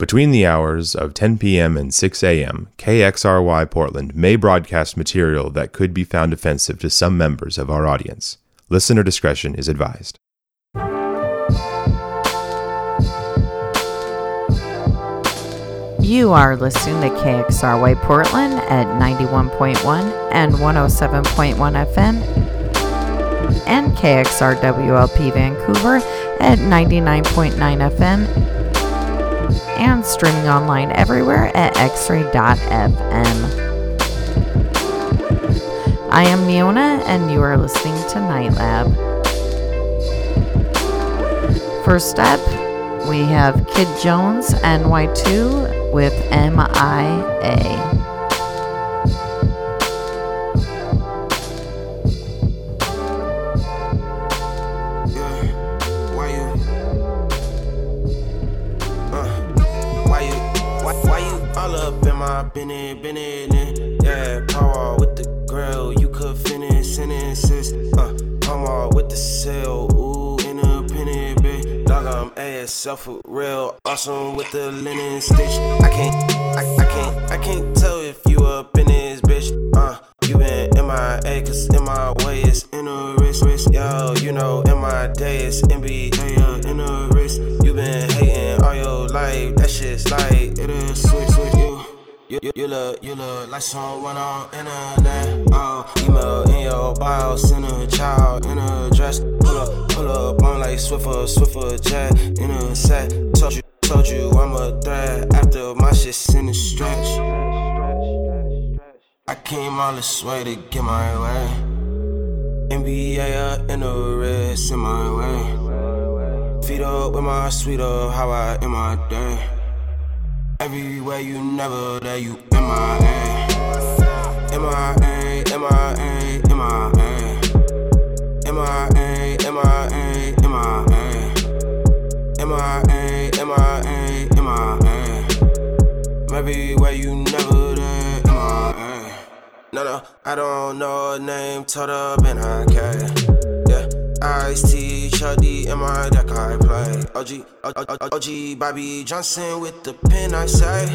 Between the hours of 10 p.m. and 6 a.m., KXRY Portland may broadcast material that could be found offensive to some members of our audience. Listener discretion is advised. You are listening to KXRY Portland at 91.1 and 107.1 FM and KXRWLP Vancouver at 99.9 FM and streaming online everywhere at xray.fm. I am Neona and you are listening to Night Lab. First up, we have Kid Jones NY2 with MIA. Been it, been it, yeah. Power with the grill, you could finish sentences. Uh, power with the cell, ooh, independent, bitch. Dog, I'm ASL for real, awesome with the linen stitch. I can't, I, I can't, I can't tell if you up in this bitch. Uh, you been MIA, cause in my way it's in a wrist, wrist. Yo, you know, in my day it's NBA, in a wrist. You been hating all your life, that shit's like, it'll switch, switch. You, you, you look, you look like someone on internet. Oh, email in your bio, send a child in a dress. Pull up, pull up on like Swiffer, Swiffer jet in a set. Told you, told you I'm a threat after my shit's in the stretch. I came all this way to get my way. NBA in the wrist in my way. Feet up with my sweet up, how I in my day. Everywhere you never there, you MIA. MIA, MIA, MIA. MIA, MIA, MIA. MIA, MIA, MIA. Everywhere you never there, MIA. No, no, I don't know a name, told up and I care. Ice T, Chuddy, am I that I play? OG, OG, Bobby Johnson with the pen, I say.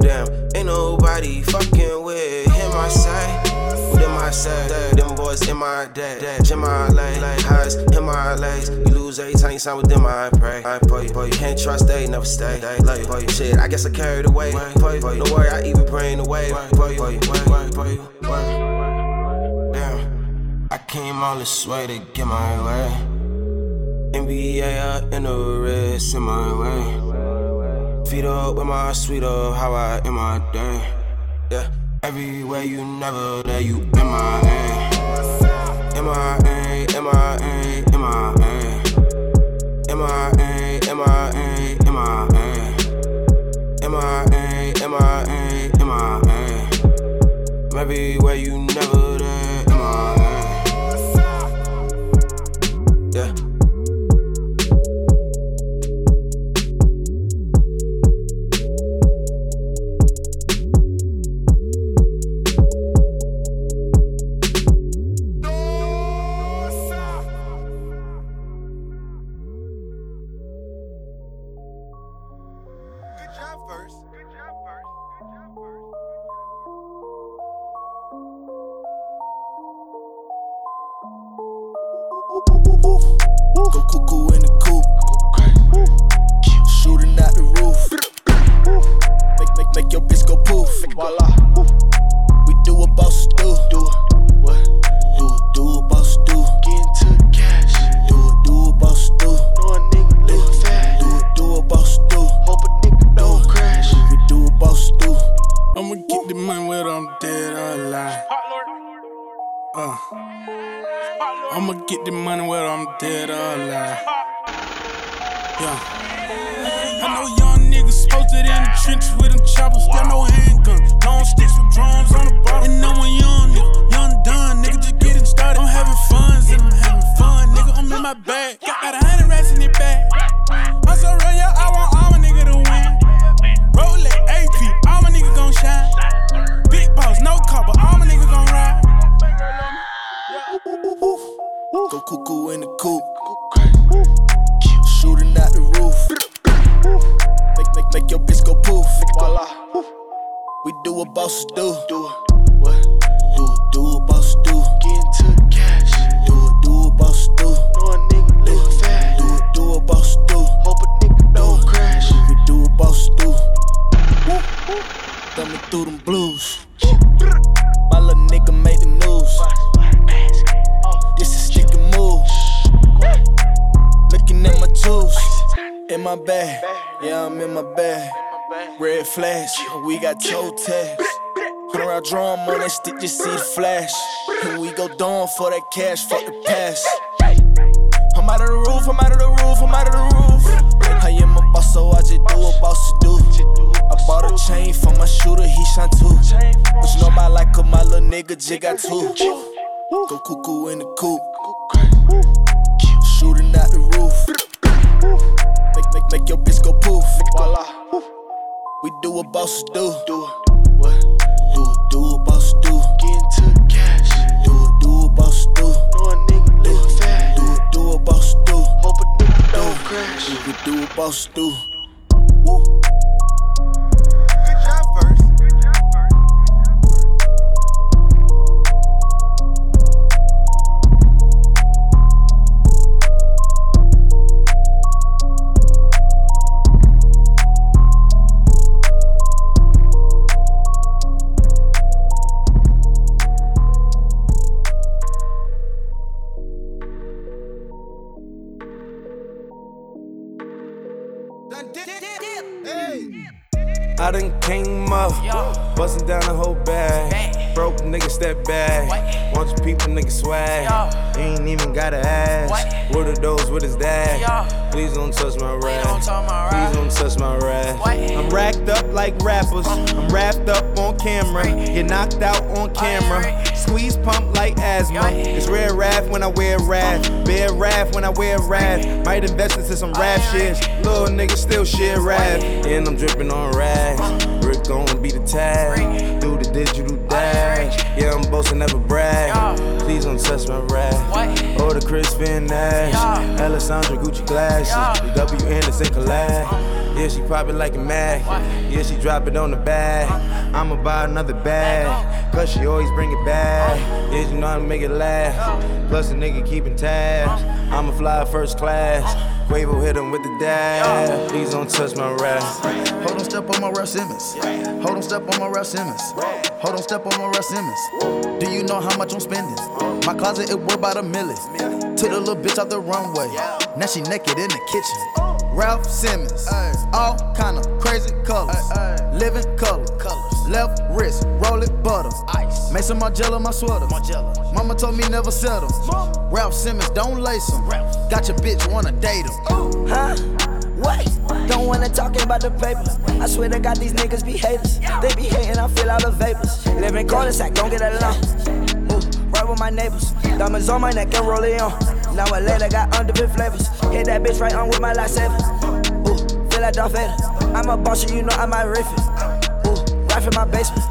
Damn, ain't nobody fucking with him, I say. Them I say, them boys in my day. Jim my lay, highs in my legs. You lose every time you sign with them, I pray. I pray, boy, you can't trust, they never stay. You, boy, shit, I guess I carried away. Boy, boy, don't worry, I even bring away. Boy, boy, boy, boy, boy. I came all this way to get my way. NBA out in the wrist in my way. Feet up with my sweet up, how I in my day. Yeah, everywhere you never there, you in my A. In my A, in my A, in my A. In my A, in my A, in my A. In my A, in my A, in my A. Everywhere you never Good job first. Good job first. Good job first. Go cuckoo in the coop. Shooting out the roof. Make, make, make your bitch go poof. Voila. We do what boss do. Do what? Get the money whether I'm dead or alive. For that cash, fuck the past. I'm out of the roof, I'm out of the roof, I'm out of the roof. I am a boss, so I just do what bosses do. I bought a chain for my shooter, he shine too. But you know like a my little nigga jig got two. Go cuckoo in the coop. Shooting out the roof. Make, make, make your bitch go poof. Voila. We do what bosses do. Do what? Do do what bosses do. Do bosses do. Woo. I done came up, bustin' down the whole bag. Broke nigga step back. Your people nigga swag. Ain't even gotta ask. What are those? What is that? Please don't touch my rap. Please don't touch my rap. I'm racked up like rappers. I'm wrapped up on camera. Get knocked out on camera. Squeeze pump like asthma. It's rare wrath when I wear wrath. Bear wrath when I wear wrath. Might invest into some rap shit. Little nigga still shit rap. And I'm dripping on rags. Rick gon' be the tag. Do the digital dash. Yeah, I'm boasting, never brag. Please don't touch my rap. Or oh, the Chris Finn Nash. Alessandra Gucci glasses. The W Anderson collab. Yeah, she pop it like a mag. Yeah, she drop it on the bag. I'ma buy another bag. Cause she always bring it back. Yeah, you know how to make it laugh. Plus, a nigga keeping tabs. I'ma fly first class. Quavo hit him with the dab. Please don't touch my rap. Hold on, step on my Russ Simmons. Hold on, step on my Russ Simmons. Hold on, step on my Russ Simmons. Do you know how much I'm spending? My closet, it worth about a million. Took the little bitch out the runway. Now she naked in the kitchen. Raf Simons. All kind of crazy colors. Living color. Left wrist, roll it butter. Ice. Made some Margiela my sweater. Mama told me never settle. Raf Simons, don't lace him. Got your bitch, wanna date him. Huh? What? Don't wanna talk about the paper. I swear to God, these niggas be haters. They be hating, I feel all the vapors. Live in cul-de-sac, don't get along. Ooh, right with my neighbors. Diamonds on my neck and roll it on. Now a later got underbit flavors. Hit that bitch right on with my lightsaber. Ooh, feel like Darth Vader. I'm a boss, you know I might riff it. Ooh, right from my basement.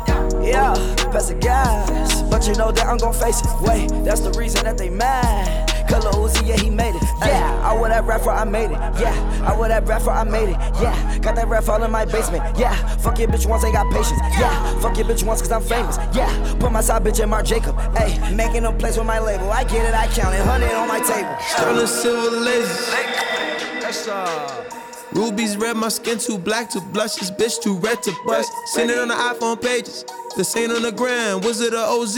Yeah, pass the gas. But you know that I'm gon' face it. Wait, that's the reason that they mad. Color Uzi, yeah, he made it. Yeah, I wear that rap for I made it. Yeah, I wear that rap for I made it. Yeah, got that rap all in my basement. Yeah, fuck your bitch once, ain't got patience. Yeah, fuck your bitch once, cause I'm famous. Yeah, put my side bitch in Mark Jacob. Hey, making a place with my label. I get it, I count it. 100 on my table. Sterling silver lasers. That's uh. Rubies red, my skin too black to blush. This bitch too red to bust. Seen it on the iPhone pages. The ain't on the gram. Was it a OZ?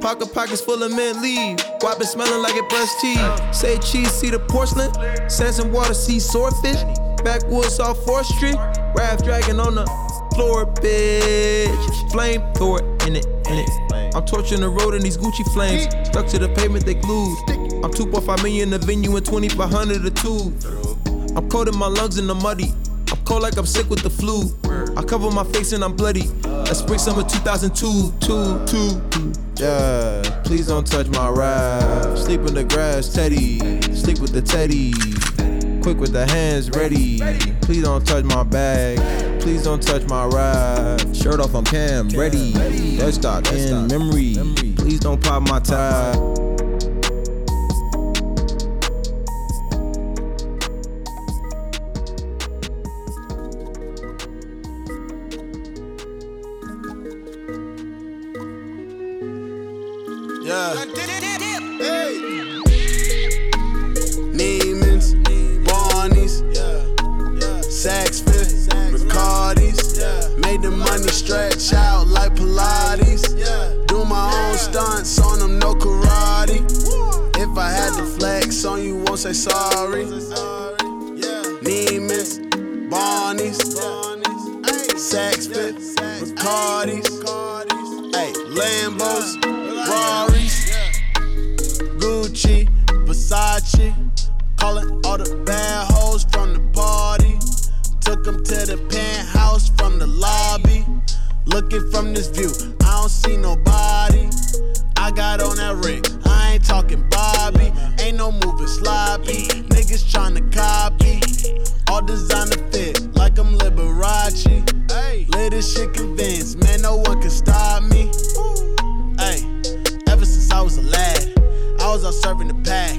Pocket pockets full of mint leaf. Why been smelling like it brushed teeth? Say cheese, see the porcelain. Sands and water, see swordfish. Backwoods off 4th Street. Raft dragon on the floor, bitch. Flame it in it, in it. I'm torching the road in these Gucci flames. Stuck to the pavement, they glued. I'm 2.5 million the venue and 2500 a two. I'm cold in my lungs in the muddy. I'm cold like I'm sick with the flu. I cover my face and I'm bloody. That's spring summer 2002, two, two. Yeah, please don't touch my rap. Sleep in the grass, Teddy. Sleep with the Teddy. Quick with the hands ready. Please don't touch my bag. Please don't touch my rap. Shirt off on cam, ready. Stock in memory. Please don't pop my tie. Say sorry. Neiman's, Barney's, Saks Fifth. Hey, Lambos, Rarries, Gucci, Versace. Calling all the bad hoes from the party. Took them to the penthouse from the lobby. Looking from this view, I don't see nobody. I got on that rig, I ain't talking Bobby. Ain't no moving sloppy. Niggas tryna copy. All designer fit, like I'm Liberace. Let this shit convince, man, no one can stop me. Hey, ever since I was a lad, I was out serving the pack.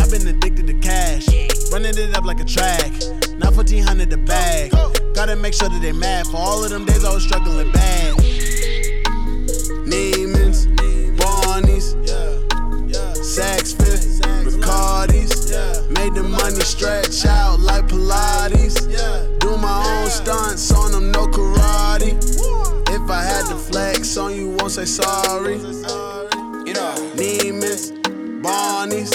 I've been addicted to cash, running it up like a track. Now 1400 the bag. Gotta make sure that they mad for all of them days I was struggling bad. Neiman's, Barney's, Saks Fifth, Ricardis. Made the money stretch out like Pilates. Do my own stunts on them, no karate. If I had to flex on you, won't say sorry. You know, Neiman's, Barney's,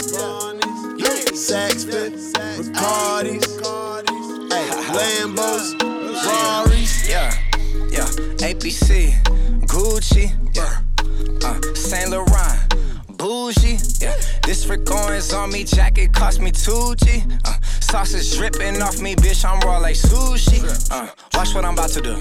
Saks Fifth, Ricardis. Lambos, Rarries. Yeah, yeah. APC, Gucci, yeah. Uh, Saint Laurent, bougie, yeah. This Rick Owens on me, jacket cost me 2G. Uh, sausage dripping off me, bitch, I'm raw like sushi. Uh, watch what I'm about to do.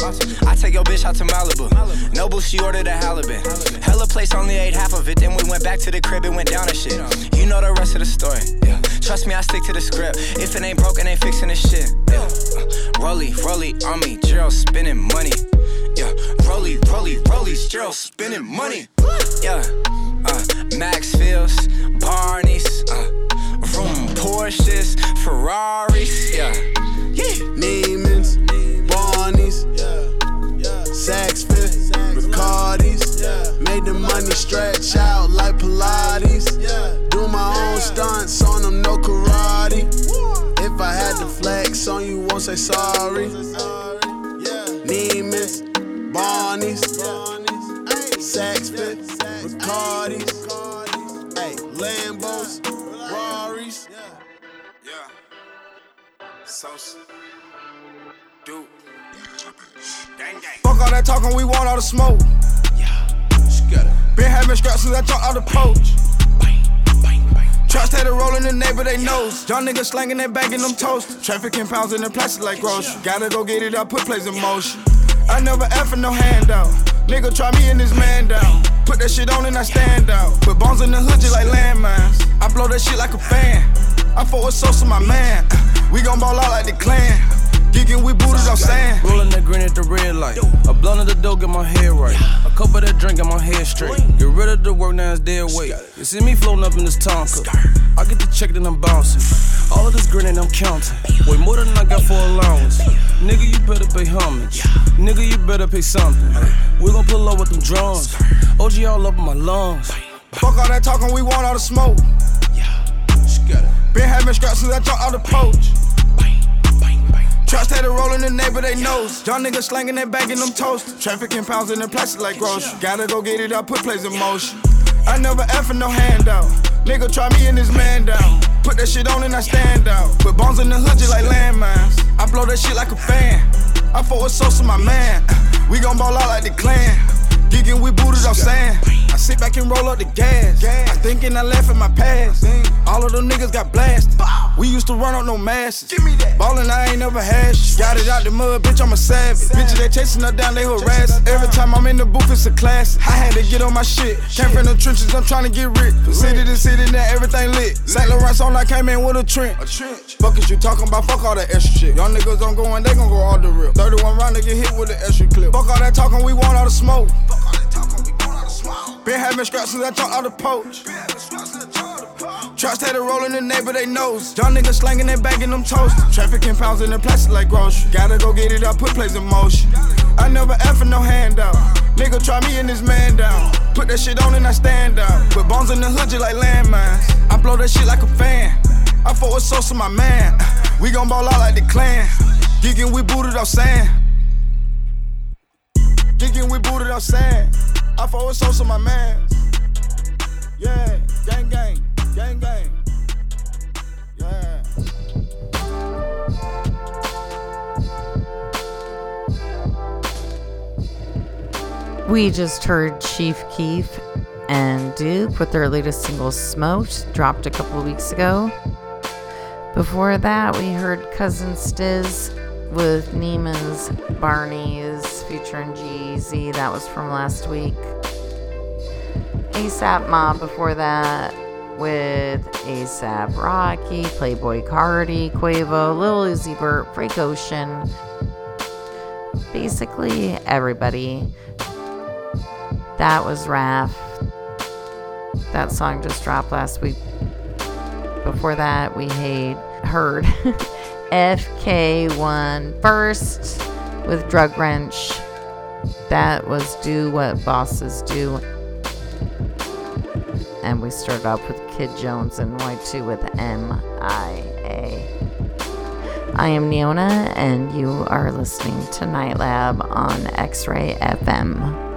I take your bitch out to Malibu. Noble, she ordered a halibut. Hella place only ate half of it, then we went back to the crib and went down and shit. You know the rest of the story. Yeah. Trust me, I stick to the script. If it ain't broken, ain't fixing this shit. Yeah. Uh, rolly, rolly on me, Gerald spending money. Yeah, rolly, rolly, rolly, Gerald spending money. Yeah, uh, Max Fields, Barney's, uh, room Porsches, Ferraris. Yeah, yeah. Neiman's, Barney's, Saks Fifth, Ricardis. Made the money stretch out like Pilates. Do my own stunts on them, no karate. If I had to flex on you, won't say sorry. Neiman's, Barney's, Saks Ricardis. Hey, Lambos, Rarries. Yeah. Sosa. Dude. Gang gang. Fuck all that talking, we want all the smoke. Yeah. Been having scraps since I dropped out the poach. Trucks had a roll in the neighbor, they knows. Young niggas slanging and bagging them toast. Trafficking pounds in the plastic like grocery. Gotta go get it, I put plays in motion. I never effing no handout. Nigga try me and this man down. Put that shit on and I stand out. Put bones in the hood just like landmines. I blow that shit like a fan. I fought with Sosa, my man. We gon' ball out like the clan. Geeking, we booted off sand. Rolling that green at the red light. A blunt of the dough, get my head right. A cup of that drink, get my head straight. Get rid of the work, now it's dead weight. You see me floating up in this Tonka. I get the check, then I'm bouncing. All of this grinning, I'm counting. Way more than I got for allowance. Nigga, you better pay homage. Nigga, you better pay something. We gon' pull up with them drums. OG all up in my lungs. Fuck all that talking, we want all the smoke. Been having scraps since I dropped out the poach. Trucks had a roll in the neighbor, they knows. Young niggas slanging and bagging them toast. Trafficking pounds in the plastic like grocery. Gotta go get it, I put plays in motion. I never effing no handout. Nigga try me and this man down. Put that shit on and I stand out. Put bones in the hood just like landmines. I blow that shit like a fan. I fought with Sosa, my man. We gon' ball out like the clan. Geeking, we booted off sand. I sit back and roll up the gas. I thinking I left in my past. All of them niggas got blasted. We used to run up no masses. Give me that. Ballin', I ain't never had shit. Got it out the mud, bitch, I'm a savage. Bitches, they chasing her down, they harass. Every time I'm in the booth, it's a class. I had to get on my shit. Came from the trenches, I'm trying to get rich. City to city, now everything lit. St. Laurent on, I came in with a trench. A trench. Fuck is you talking about? Fuck all that extra shit. Young niggas don't go in, they gon' go all the real. 31 round to get hit with the extra clip. Fuck all that talking, we want all the smoke. Been having scraps since I dropped out the poach. Trucks had a roll in the neighbor, they knows. Young niggas slanging and bagging them toast. Trafficking pounds in the plastic like grocery. Gotta go get it, up, put plays in motion. I never effing no handout. Nigga try me and this man down. Put that shit on and I stand down. Put bones in the hood just like landmines. I blow that shit like a fan. I fought with Sosa, my man. We gon' ball out like the clan. Giggin', we booted up sand. We booted. I my man. Yeah, gang, gang, gang, gang. We just heard Chief Keef and Duke with their latest single Smoked, dropped a couple weeks ago. Before that, we heard Cousin Stiz with Neiman's Barney's featuring G-Eazy. That was from last week. ASAP Mob before that with ASAP Rocky, Playboi Carti, Quavo, Lil Uzi Vert, Frank Ocean. Basically, everybody. That was RAF. That song just dropped last week. Before that, we had heard FK1 first with Drug Wrench. That was Do What Bosses Do. And we started off with Kid Jones and Y2 with MIA. I am Neona, and you are listening to Night Lab on X Ray FM.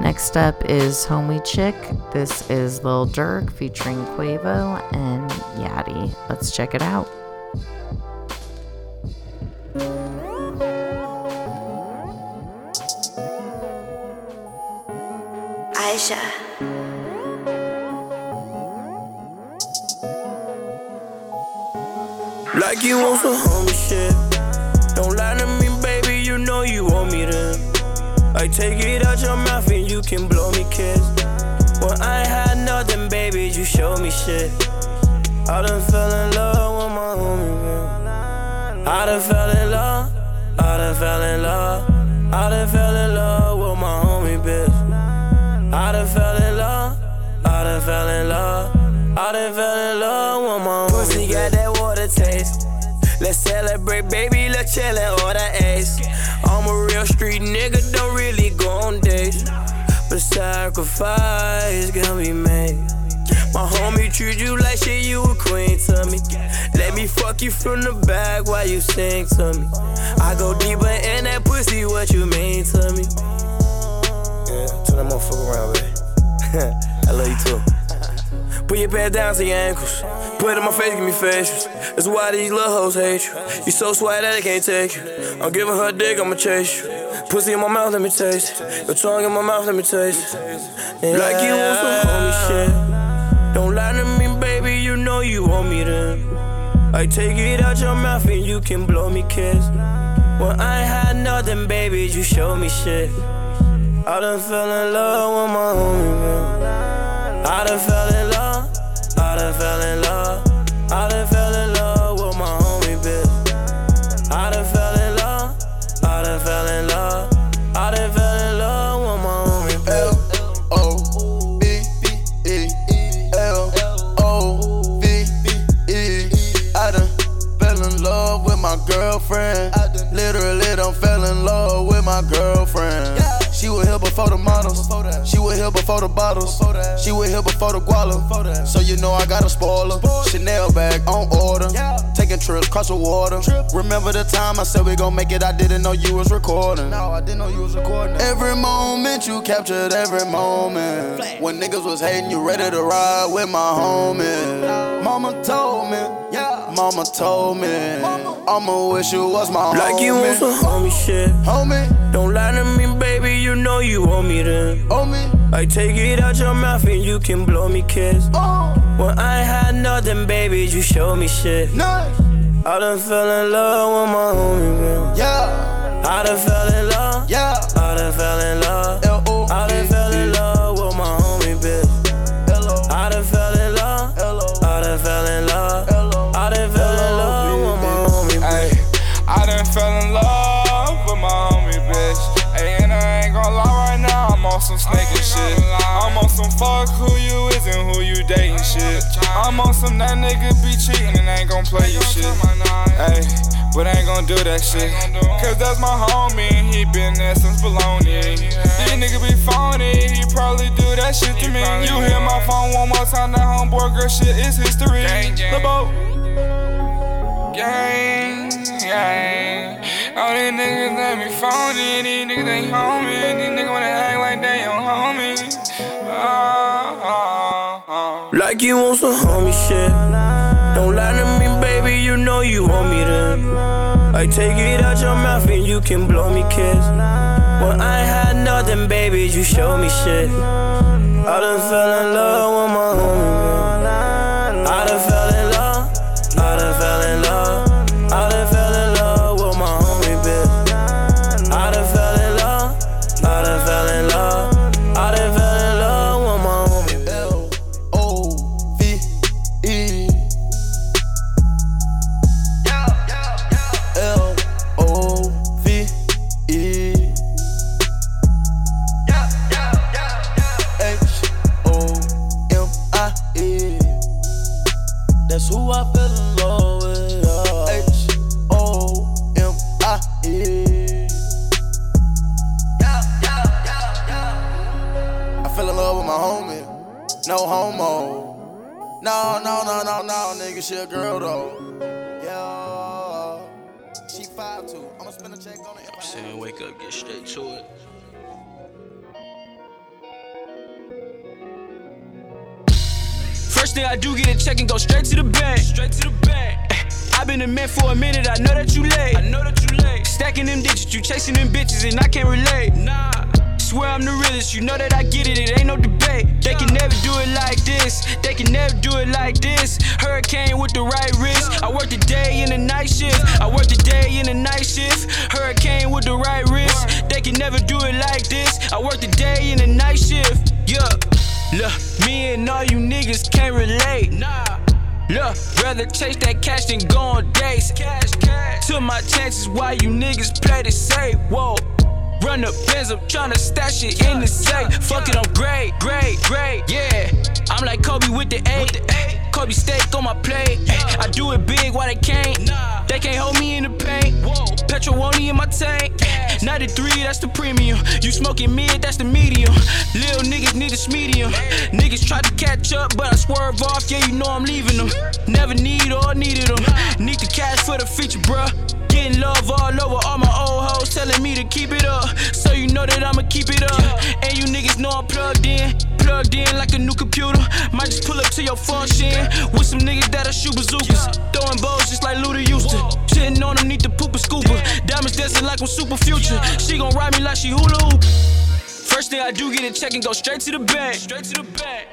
Next up is Homie Chick. This is Lil Durk featuring Quavo and Yachty. Let's check it out. Aisha. Like you want some homie shit. Don't lie to me, baby, you know you want me to. I take it out your mouth and you can blow me kiss. When I had nothing, baby, you show me shit. I done fell in love with my homie, man. I done fell in love. I done fell in love. I done fell in love fell in love. I done fell in love with my homie. Pussy got that water taste. Let's celebrate, baby. Let's chill and order ace. I'm a real street nigga, don't really go on dates. But sacrifice is gonna be made. My homie treat you like shit, you a queen to me. Let me fuck you from the back while you sing to me. I go deeper in that pussy, what you mean to me? Yeah, turn that motherfucker around, baby. I love you too. Put your pants down to your ankles. Put it in my face, give me facials. That's why these little hoes hate you. You so swag that they can't take you. I'm giving her a dick, I'ma chase you. Pussy in my mouth, let me taste it. Your tongue in my mouth, let me taste it. Yeah, like you want some homie shit. Don't lie to me, baby, you know you want me to. I take it out your mouth and you can blow me kiss. When I ain't had nothing, baby, you show me shit. I done fell in love with my homie, man. I done fell in love. I done fell in love. I done fell in love with my homie, bitch. I done fell in love. I done fell in love. I done fell in love with my homie, bitch. O B E L O V E. I done fell in love with my girlfriend. Literally done fell in before the models. She was here before the bottles. She was here before the guala. So you know I got a spoiler. Chanel bag on order. Taking trips across the water. Remember the time I said we gon' make it? I didn't know you was recording. No, I didn't know you was recording. Every moment you captured every moment. When niggas was hating, you ready to ride with my homie. Mama told me. yeah. Mama told me. I'ma wish you was my homie. Like you want some homie shit. Homie. Don't lie to me, baby, you know you want me to. Homie. I take it out your mouth and you can blow me kiss. Oh. When I had nothing, baby, you show me shit. Nice. I done fell in love with my homie, man. Yeah. I done fell in love. Yeah. I done fell in love. L-O-V-E. I done fell fuck who you is and who you dating shit. I'm on some that nigga be cheating and ain't gon' play you shit. Ayy, but ain't gon' do that shit. Cause that's my homie and he been there since baloney. These niggas be phony, he probably do that shit to me. You hear my phone one more time, that homeboy girl shit is history. The boat. Gang, gang. All these niggas that be phony, these niggas ain't homie. These niggas wanna act like they don't homie. Like you want some homie shit. Don't lie to me, baby, you know you want me to. I take it out your mouth and you can blow me kiss. When I had nothing, baby, you show me shit. I done fell in love with my homie, man. No homo. No, no, no, no, no, nigga, she a girl though. Yeah. She 5'2. I'ma spend a check on it. I'm saying wake up, get straight to it. First thing I do, get a check and go straight to the bank. Straight to the bank. I've been a man for a minute, I know that you late. I know that you late. Stacking them digits, you chasing them bitches, and I can't relate. Nah. Swear I'm the realest, you know that I get it, it ain't no debate. They can never do it like this, they can never do it like this. Hurricane with the right wrist. I work the day and the night shift. I work the day and the night shift. Hurricane with the right wrist. They can never do it like this. I work the day and the night shift. Yeah. Look, me and all you niggas can't relate. Nah. Look, rather chase that cash than go on dates. Cash, cash. Took my chances while you niggas play the safe. Whoa. Run the Benz, I'm tryna stash it in the safe. Fuck it, I'm great, great, great, yeah. I'm like Kobe with the A. Kobe steak on my plate. I do it big, why they can't? They can't hold me in the paint. Petrol in my tank. 93, that's the premium. You smoking mid, that's the medium. Little niggas need a medium. Niggas try to catch up, but I swerve off. Yeah, you know I'm leaving them. Never need or needed them. Need the cash for the feature, bruh. Getting love all over all my old telling me to keep it up. So you know that I'ma keep it up. And you niggas know I'm plugged in. Plugged in like a new computer. Might just pull up to your function with some niggas that'll shoot bazookas. Throwing bows just like Luda to. Shitting on them, need to poop a scooper. Diamonds dancing like I'm super future. She gon' ride me like she hula hoop. First thing I do, get a check and go straight to the bank. Straight to the bank.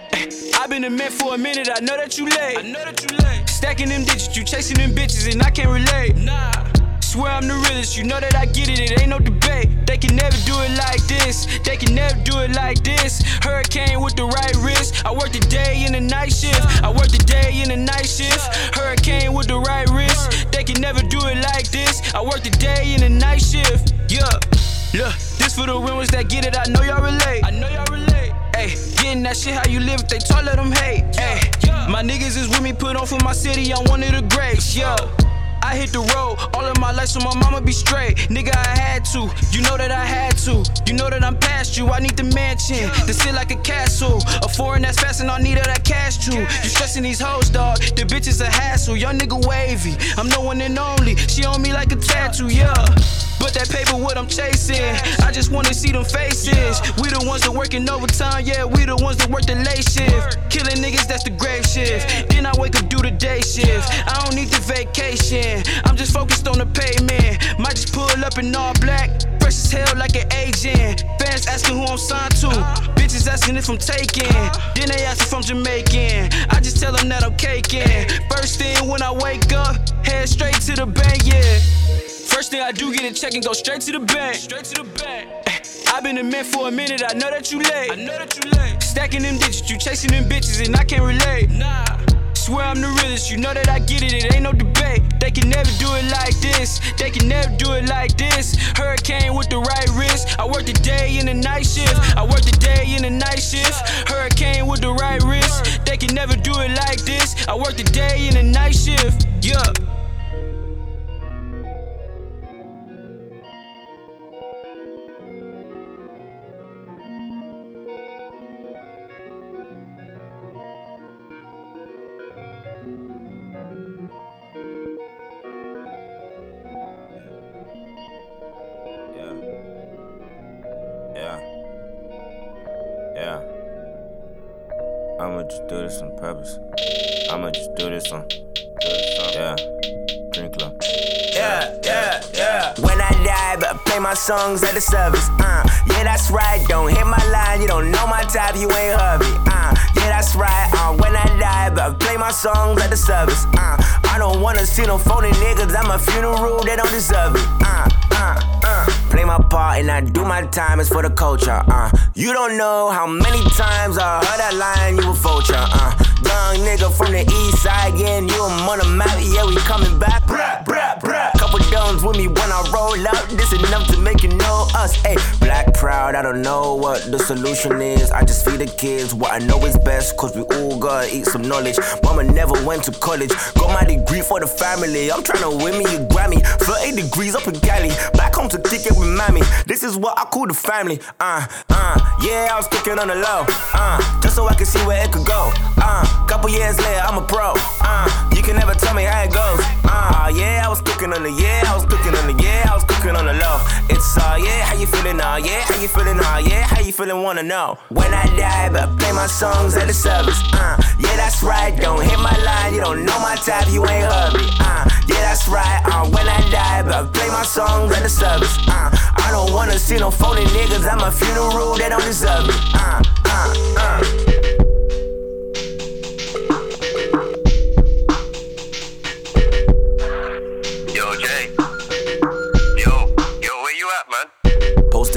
I've been a man for a minute, I know that you late. I know that you late. Stacking them digits, you chasing them bitches, and I can't relate. Nah. Swear I'm the realest, you know that I get it, it ain't no debate. They can never do it like this, they can never do it like this. Hurricane with the right wrist. I work the day and the night shift. I work the day and the night shift. Hurricane with the right wrist. They can never do it like this. I work the day and the night shift. Yeah. Look, this for the ones that get it, I know y'all relate. I know y'all relate. Ayy, getting that shit how you live, if they talk, let them hate. Ayy, my niggas is with me, put on for my city, I'm one of the greats, yo. I hit the road all of my life, so my mama be straight. Nigga, I had to. You know that I had to. You know that I'm past you. I need the mansion to sit like a castle. A foreign that's fast and I need all that cash too. You stressing these hoes, dog. The bitch is a hassle. Young nigga wavy. I'm no one and only. She on me like a tattoo, yeah. But that paper, what I'm chasing. I just wanna see them faces. We the ones that working overtime, yeah. We the ones that work the late shift. Killing niggas, that's the grave shift. Then I wake up, do the day shift. I don't need the vacation. I'm just focused on the payment. Might just pull up in all black. Fresh as hell like an agent. Fans asking who I'm signed to. Bitches asking if I'm taking. Then they ask if I'm Jamaican. I just tell them that I'm caking. First thing when I wake up, head straight to the bank, yeah. First thing I do, get a check and go straight to the bank. Straight to the bank. Eh, I've been a man for a minute, I know that you late. I know that you late. Stacking them digits, you chasing them bitches, and I can't relate. Nah. Swear I'm the realest, you know that I get it, it ain't no debate. They can never do it like this, they can never do it like this. Hurricane with the right wrist. I work the day and the night shift. I work the day and the night shift. Hurricane with the right wrist. They can never do it like this. I work the day and the night shift. Yeah. Yeah. Just do this on purpose. I'ma just do this on. Do. Yeah. Drink low. Yeah, yeah, yeah. When I die, but play my songs at the service. Uh, yeah, that's right. Don't hit my line. You don't know my type. You ain't hubby. Uh, yeah, that's right. Uh, when I die, but play my songs at the service. Uh, I don't wanna see no phony niggas at my funeral. They don't deserve it. Uh, uh. Play my part and I do my time. It's for the culture. Uh, you don't know how many times I heard that line. You a vulture. Uh, young nigga from the east side. Yeah, and you I'm on the map. Yeah, we coming back. Brah, brah, brah. Couple downs with me when I roll up. This enough to make you know us. Hey, black proud. I don't know what the solution is. I just feed the kids what I know is best. Cause we all gotta eat some knowledge. Mama never went to college. Got my degree for the family. I'm trying to win me a Grammy. 30 degrees up in Cali. Back home to kick it with mommy. This is what I call the family. Uh, uh, yeah, I was cooking on the low. Uh, just so I could see where it could go. Uh, couple years later, I'm a pro. Uh, you can never tell me how it goes. Uh, yeah, I was cooking on the yeah, I was cooking on the yeah, I was cooking on the low. It's uh, yeah, how you feeling now? Yeah, how you feeling now? Yeah, how you feeling? Wanna know? When I die, but play my songs at the service. Uh, yeah, that's right. Don't hit my line. You don't know my type. You ain't hubby. Uh, yeah, that's right. Uh, when I die, but play my songs at the service. Uh, I don't wanna see no phony niggas at my funeral. They don't deserve it. Uh, uh, uh.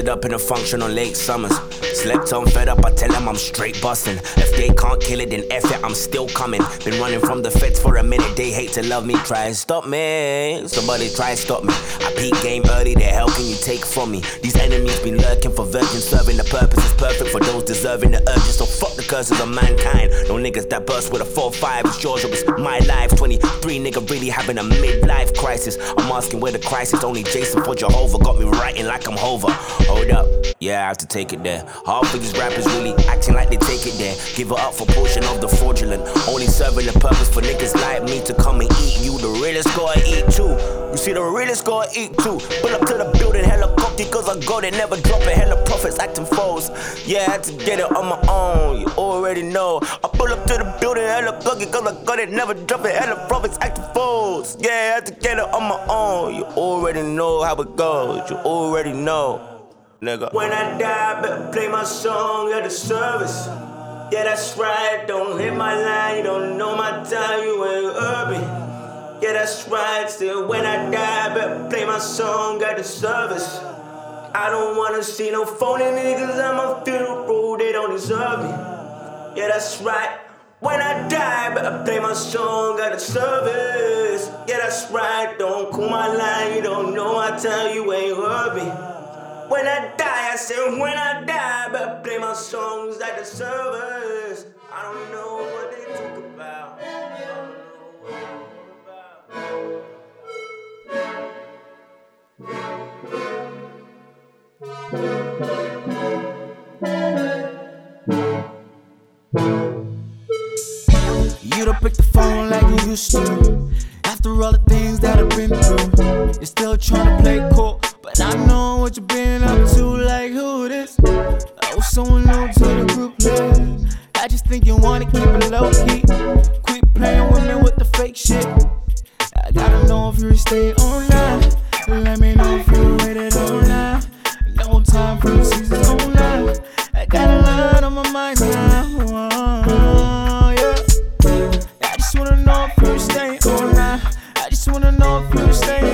Up in a function on late summers. Slept on fed up, I tell them I'm straight bustin'. If they can't kill it, then F it, I'm still coming. Been running from the feds for a minute, they hate to love me. Try and stop me. Somebody try and stop me. I peak game early, the hell can you take from me? These enemies been lurking for virgins, serving the purpose is perfect for those deserving the urges. So fuck the curses of mankind. No niggas that burst with a 4-5, it's yours it's my life. 23 nigga really having a midlife crisis. I'm asking where the crisis, only Jason for Jehovah got me writing like I'm Hover. Hold up, yeah, I have to take it there. Half of these rappers really acting like they take it there. Give it up for portion of the fraudulent. Only serving the purpose for niggas like me to come and eat you. The realest gotta eat too. You see, the realest gotta eat too. Pull up to the building, cocky, cause I got it, never drop it. Hella profits acting foes. Yeah, I had to get it on my own. You already know. I pull up to the building, hella cocky, cause I got it, never drop it. Hella profits acting foes. Yeah, I had to get it on my own. You already know how it goes. You already know. Nigga. When I die, better play my song at the service. Yeah, that's right. Don't hit my line. You don't know my time. You ain't urban. Yeah, that's right. Still, when I die, better play my song at the service. I don't wanna see no phony niggas at my funeral. They don't deserve me. Yeah, that's right. When I die, better play my song at the service. Yeah, that's right. Don't call my line. You don't know my time. You ain't heard me. When I die, I said when I die, better play my songs at the service. I don't know what they talk about. You don't pick the phone like you used to. After all the things that I've been through, you're still trying to play cool. But I know think you wanna keep it low key. Quit playing with me with the fake shit. I gotta know if you stay online. Let me know if you ready online. No time for seasons online. I got a lot on my mind now. Oh, yeah. I just wanna know if you stay online. I just wanna know if you stay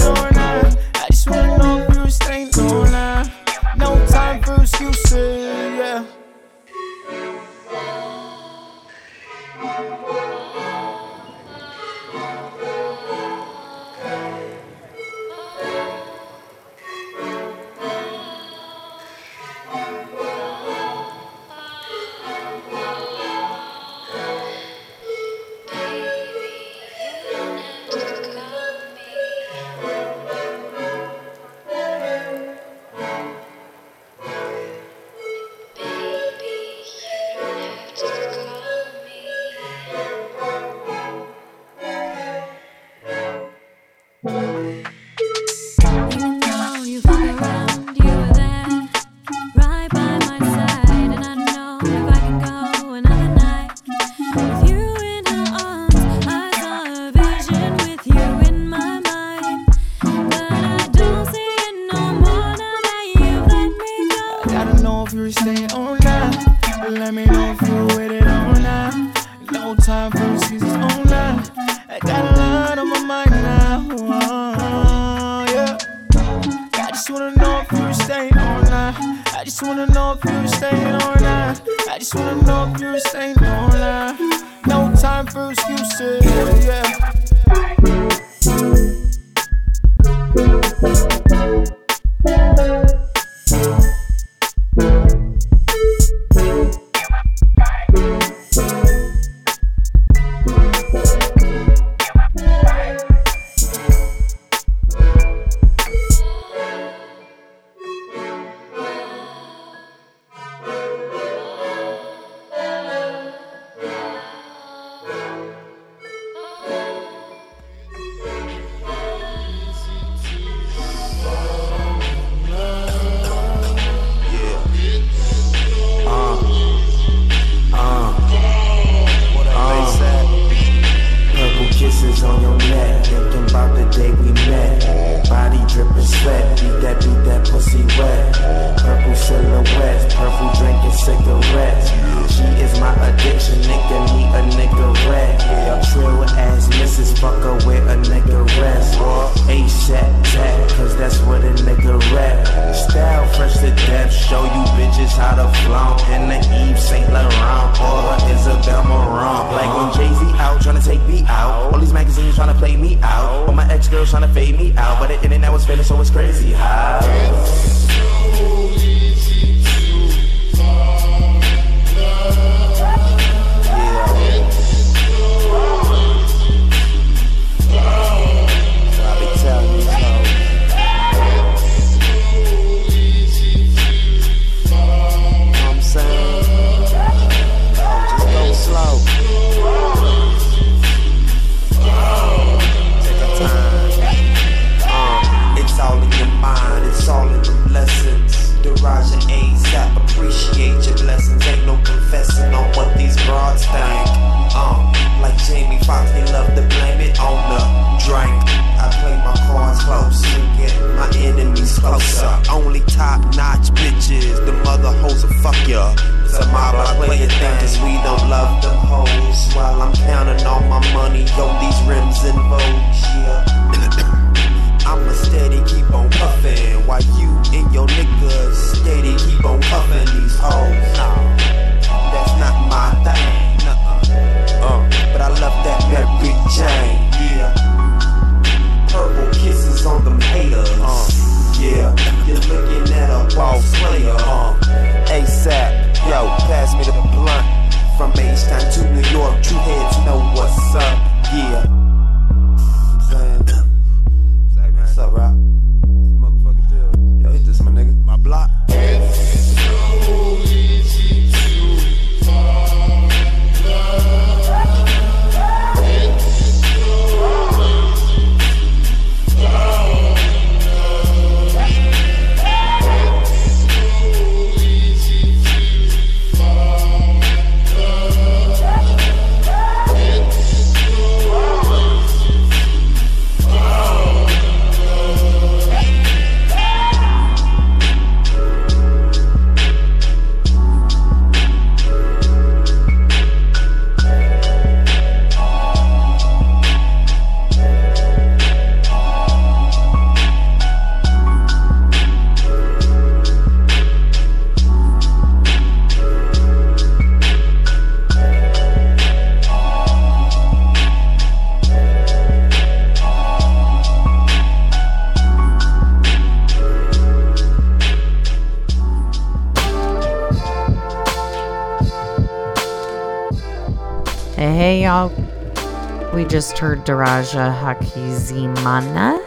Heard Daraja Hakizimana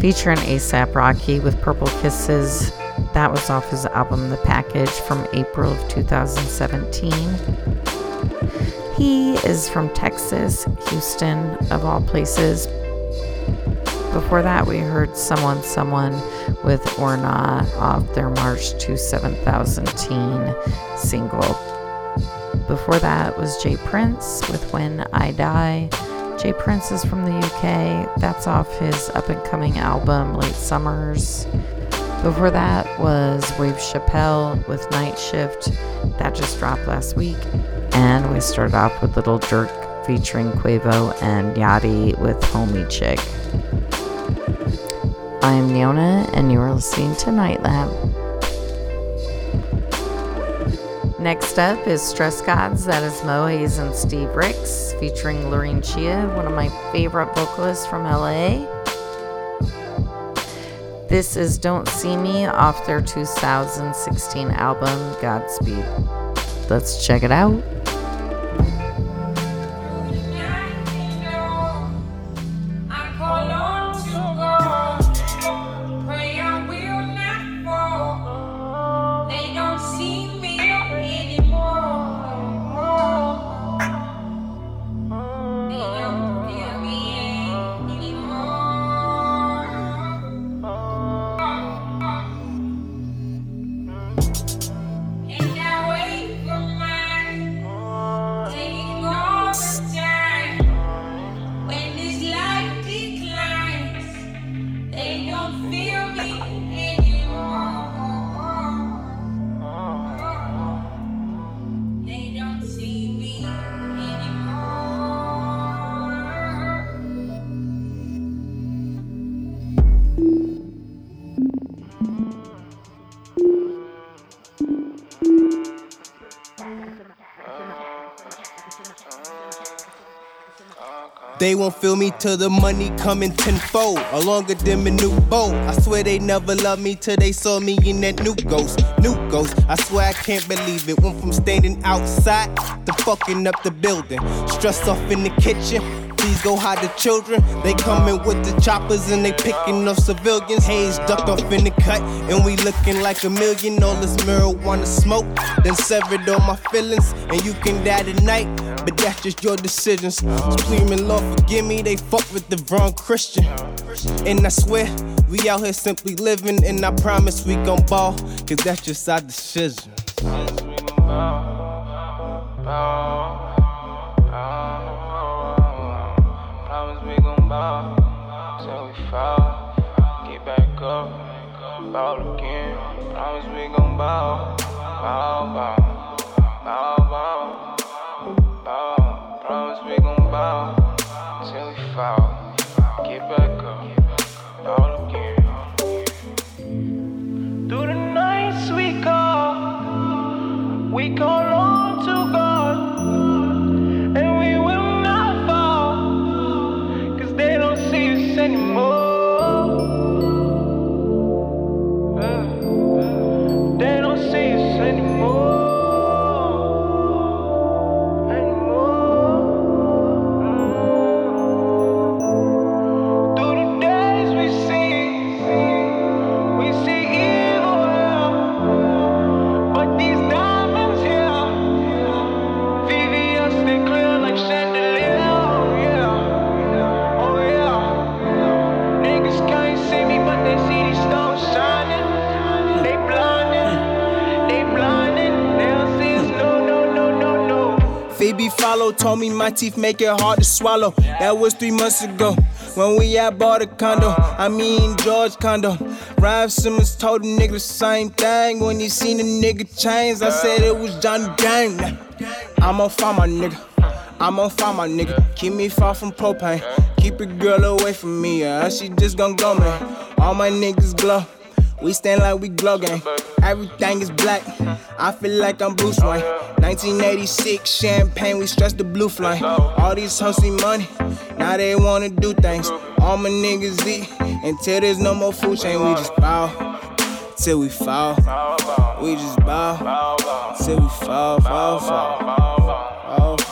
featuring ASAP Rocky with Purple Kisses. That was off his album The Package from April of 2017. He is from Texas, Houston, of all places. Before that, we heard Someone Someone with Orna off their March to 7000 single. Before that was Jay Prince with When I Die. Jay Prince is from the UK. That's off his up and coming album, Late Summers. Before that was Wave Chappelle with Night Shift. That just dropped last week. And we started off with Little Jerk featuring Quavo and Yachty with Homie Chick. I'm Neona, and you are listening to Night Lab. Next up is Stress Gods. That is Mo Hayes and Steve Ricks featuring Lorene Chia, one of my favorite vocalists from LA. This is Don't See Me off their 2016 album, Godspeed. Let's check it out. They won't feel me till the money coming tenfold, or longer than a new boat. I swear they never loved me till they saw me in that new ghost, new ghost. I swear I can't believe it. Went from standing outside to fucking up the building. Stressed off in the kitchen, please go hide the children. They coming with the choppers and they picking up civilians. Haze ducked off in the cut, and we looking like a million. All this marijuana smoke, then severed all my feelings. And you can die tonight, but that's just your decisions. Screaming, Lord, forgive me, they fuck with the wrong Christian. And I swear, we out here simply living, and I promise we gon' ball, cause that's just our decision. Promise we gon' ball we fall. Get back up, ball again. Promise we gon' ball, ball, ball, ball, ball. No. Phoebe Philo told me my teeth make it hard to swallow. That was three months ago when we had bought a condo. I mean George condo. Raf Simons told the nigga the same thing when he seen the nigga change. I said it was Johnny Gang. I'ma find my nigga. I'ma find my nigga. Keep me far from propane. Keep a girl away from me, yeah. She just gon' go, man. All my niggas glow. We stand like we glow gang. Everything is black. I feel like I'm Bruce Wayne. 1986 champagne, we stretch the blue flame. All these hoes see money, now they wanna do things. All my niggas eat until there's no more food chain. We just bow till we fall. We just bow till we fall, fall. fall, fall.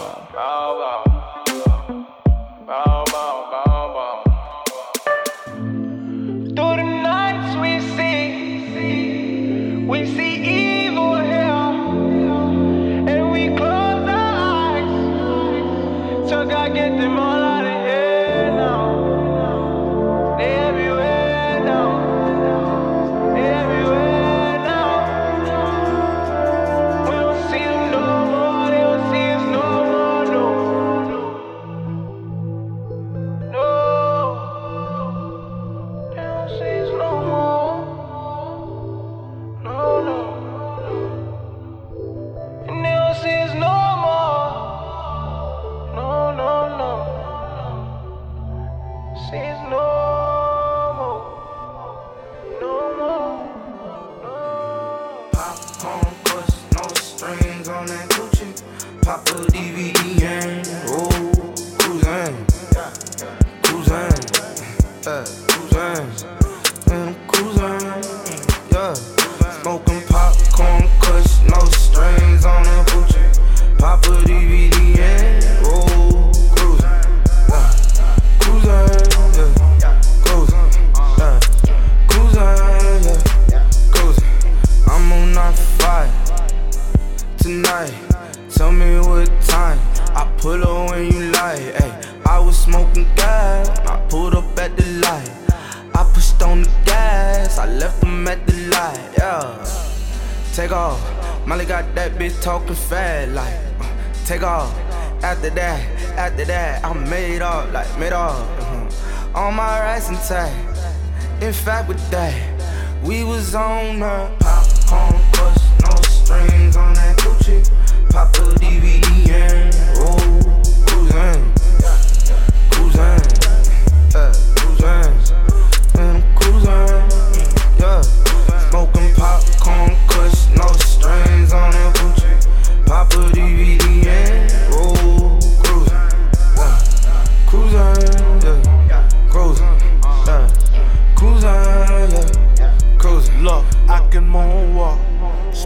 take off. Molly got that bitch talking fat like, uh, take off. After that, after that, I'm made up like made up. Uh-huh. Mm-hmm. On my ass and tag. In fact, with that, we was on the popcorn bus, no strings on that Gucci. Pop a DVD and oh, roll cruising.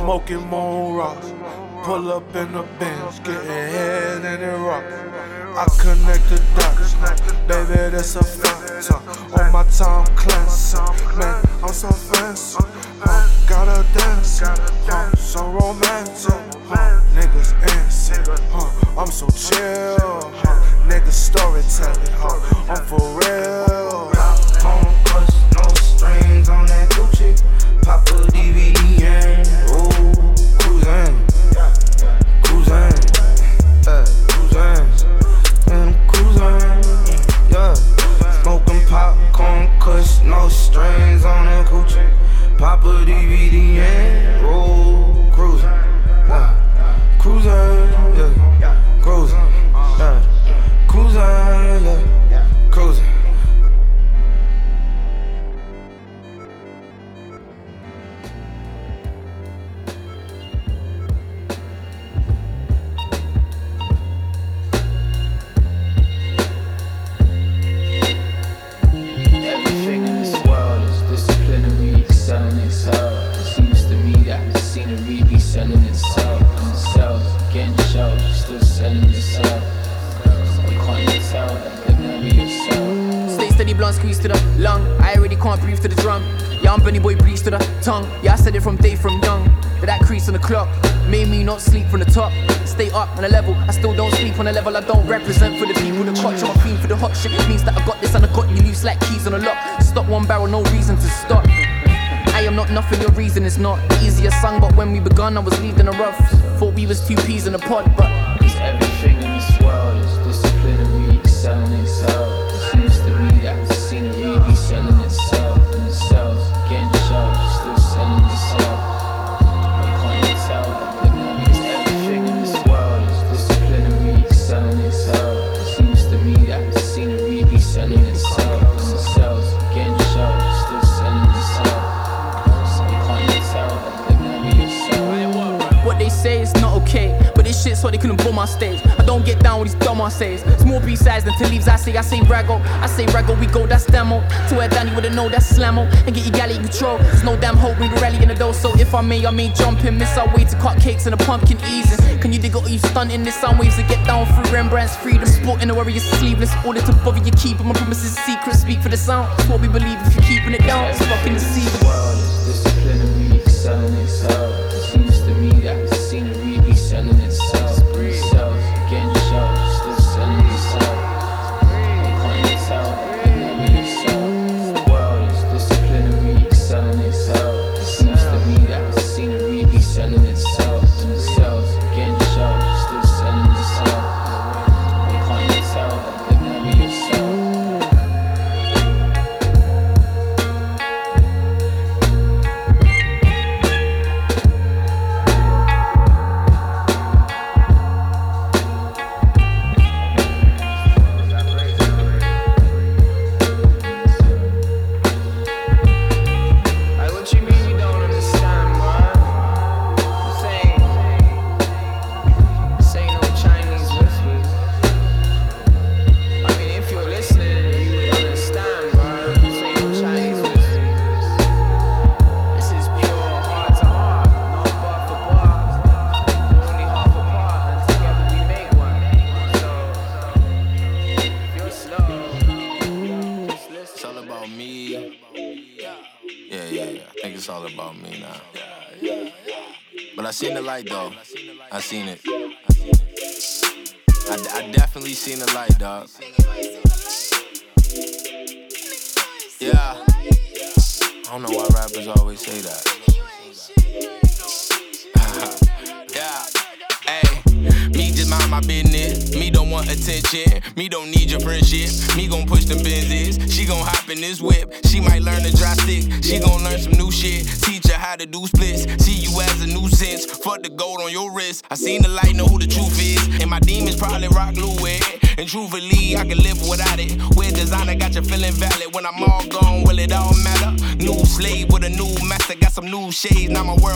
Smoking moon rocks. Pull up in the bench, getting head in the rock. I connect the dots, baby, that's a fact. On my time cleanser, man, I'm so fancy. Uh, gotta dance, uh, so romantic. Uh, niggas insane, uh, I'm so chill. Uh, niggas storytelling, uh, I'm for real. on me, I mean jumping. Miss our way to cupcakes and a pumpkin easing. Can you dig all you stunting? This sound waves to get down through Rembrandt's freedom. Sporting a sleepless, sleeveless. Order to bother you keep, my promises secret. Speak for the sound. It's what we believe if you're keeping it down. It's fucking deceiving.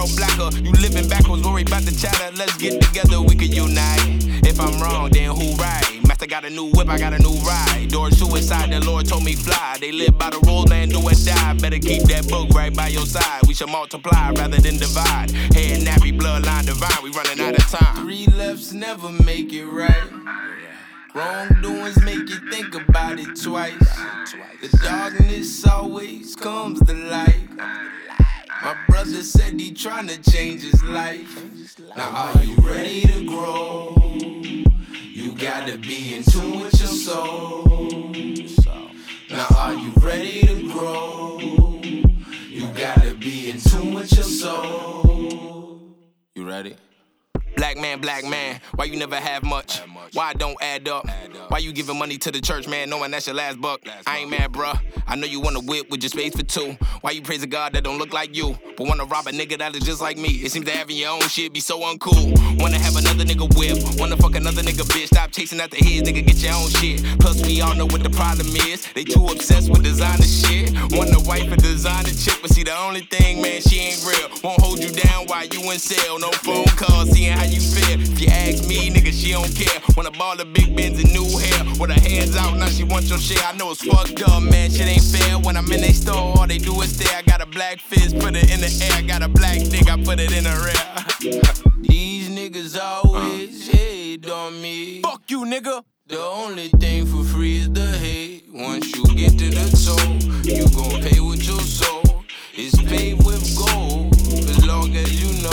World blacker. You living backwards, worry about the chatter. Let's get together, we can unite. If I'm wrong, then who right? Master got a new whip, I got a new ride. Door suicide, the Lord told me fly. They live by the rules, man, do or die. Better keep that book right by your side. We should multiply rather than divide. Head nappy, bloodline divine. We running out of time. Three lefts never make it right. Wrongdoings make you think about it twice. The darkness always comes to light. My brother said he tryna change his life. Now are you ready to grow? You gotta be in tune with your soul. Now are you ready to grow? You gotta be in tune with your soul. You ready? Black man, black man, why you never have much? Why it don't add up? Why you giving money to the church, man, knowing that's your last buck? I ain't mad, bruh. I know you wanna whip with your space for two. Why you praise a God that don't look like you? But wanna rob a nigga that is just like me? It seems that having your own shit be so uncool. Wanna have another nigga whip, wanna fuck another nigga bitch. Stop chasing after his, nigga, get your own shit. Plus, we all know what the problem is. They too obsessed with designer shit. Wanna wife a designer chick, but see, the only thing, man, she ain't real. Won't hold you down while you in cell. No phone calls, seeing how you feel. If you ask me, nigga, she don't care. Wanna ball the big bins and new hair. With her hands out, now she wants your shit. I know it's fucked up, man. Shit ain't fair. When I'm in they store, all they do is stare. I got a black fist, put it in the air. I got a black dick, I put it in the rear. These niggas always hate on me. Fuck you, nigga. The only thing for free is the hate. Once you get to the toe, you gon' pay with your soul. It's paid with gold. As long as you know,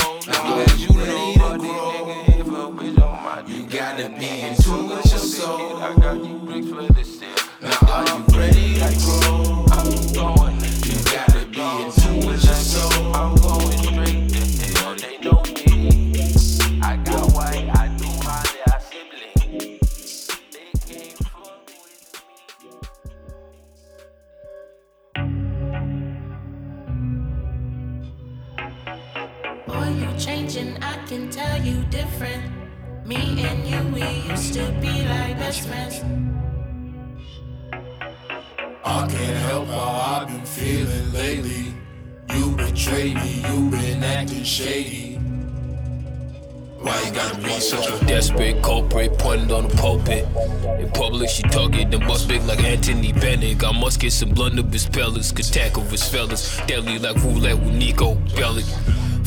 blunderbuss pellets, could tackle his fellas. Deadly like roulette with Niko Bellic.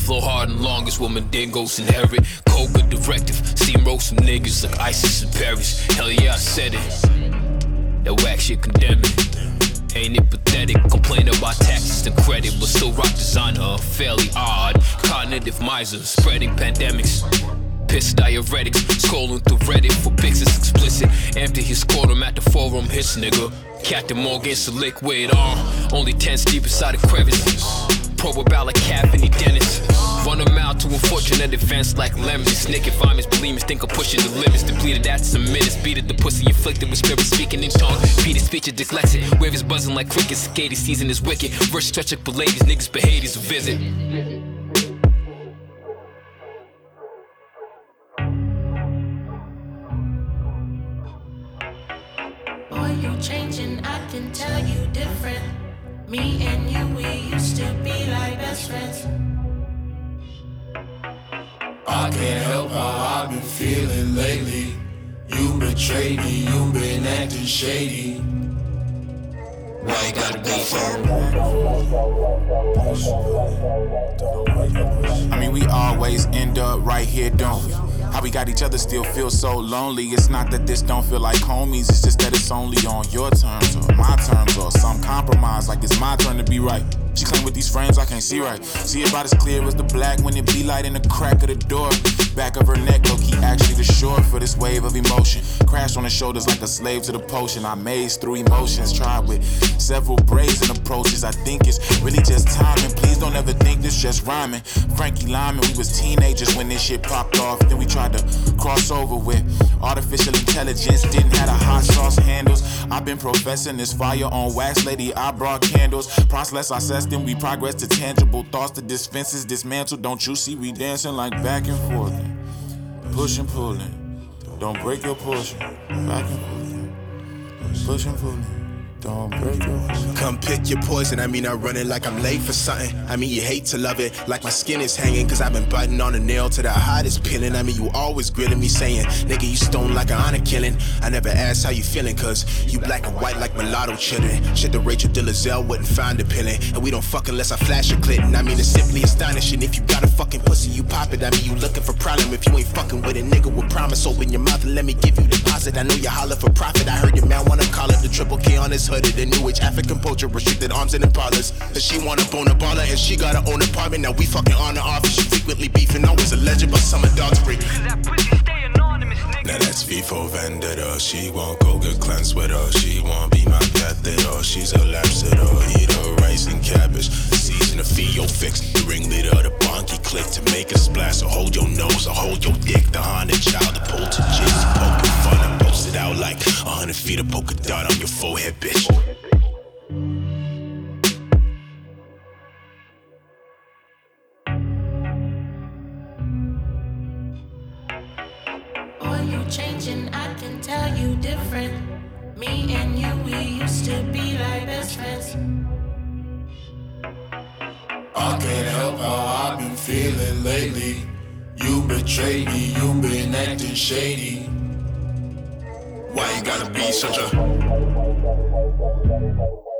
Flow hard and longest woman dingoes inherit. Cobra directive, steamroll some niggas like ISIS in Paris. Hell yeah, I said it. That whack shit condemn it. Ain't it pathetic? Complain about taxes and credit, but still rock designer. Fairly odd. Cognitive miser, spreading pandemics. Piss diuretics, scrolling through Reddit for pics it's explicit. Empty his quorum at the forum, his nigga. Captain Morgan's a liquid arm, only 10 deep inside a crevice. Probe about like Anthony Dennis. Run them out to a unfortunate defense like lemons. I'm his bulimics, think I'm pushing the limits. Depleted at some minutes, beat it, the pussy inflicted with spirit speaking in tongues. Peter's speech is dyslexic, wave is buzzing like crickets. Cicada season is wicked. Verse stretch up ladies, niggas behaviors a visit. Can tell you different. Me and you, we used to be like best friends. I can't help how I've been feeling lately. You betrayed me, You've been acting shady. Why you gotta be so I mean, we always end up right here, don't we? How we got each other still feel so lonely. It's not that this don't feel like homies, it's just that it's only on your terms or my terms or some compromise. Like it's my turn to be right. She claim with these frames I can't see right. See about as clear as the black when it be light in the crack of the door. Back of her neck, low key actually the shore for this wave of emotion. Crashed on the shoulders like a slave to the potion. I maze through emotions, tried with several brazen approaches. I think it's really just timing. Please don't ever think this just rhyming. Frankie Lymon, we was teenagers when this shit popped off. Then we tried to cross over with artificial intelligence. Didn't have a hot sauce handles. I've been professing this fire on wax, lady. I brought candles. Process, I says, then we progress to tangible thoughts. The defenses dismantled. Don't you see we dancing like back and forth? Pushing, pulling. Don't break your portion. Back and forth. Pushing, pulling. Come pick your poison. I mean, I'm running like I'm late for something. I mean, you hate to love it, like my skin is hanging. Cause I've been biting on a nail to the hottest peeling. I mean, you always grilling me saying, nigga, you stone like an honor killing. I never asked how you feeling, cause you black and white like mulatto children. Shit, the Rachel Dolezal wouldn't find a appealing. And we don't fuck unless I flash a clit. And I mean, it's simply astonishing. If you got a fucking pussy, you pop it. I mean, you looking for problem. If you ain't fucking with a nigga with promise, open your mouth and let me give you deposit. I know you holler for profit. I heard your man wanna call it the triple K on his hooded. The new age African poacher, restricted arms and impalas. And she wanna bone a baller and she got her own apartment. Now we fucking on the office. She frequently beefing, always legend, but some adultery. Now that's V for Vendetta. She won't go get cleansed with her. She won't be my catheter. She's a lapsitor. Eat her rice and cabbage. Season of Theo fix. The ringleader of the bonky click to make a splash. So hold your nose or hold your dick. The haunted child, the poltergeist. Poking fun. It out like a hundred feet of polka dot on your forehead, bitch. Boy, you changing, I can tell you different. Me and you, we used to be like best friends. I can't help how I've been feeling lately. You betrayed me, you've been acting shady. Why you gotta be such a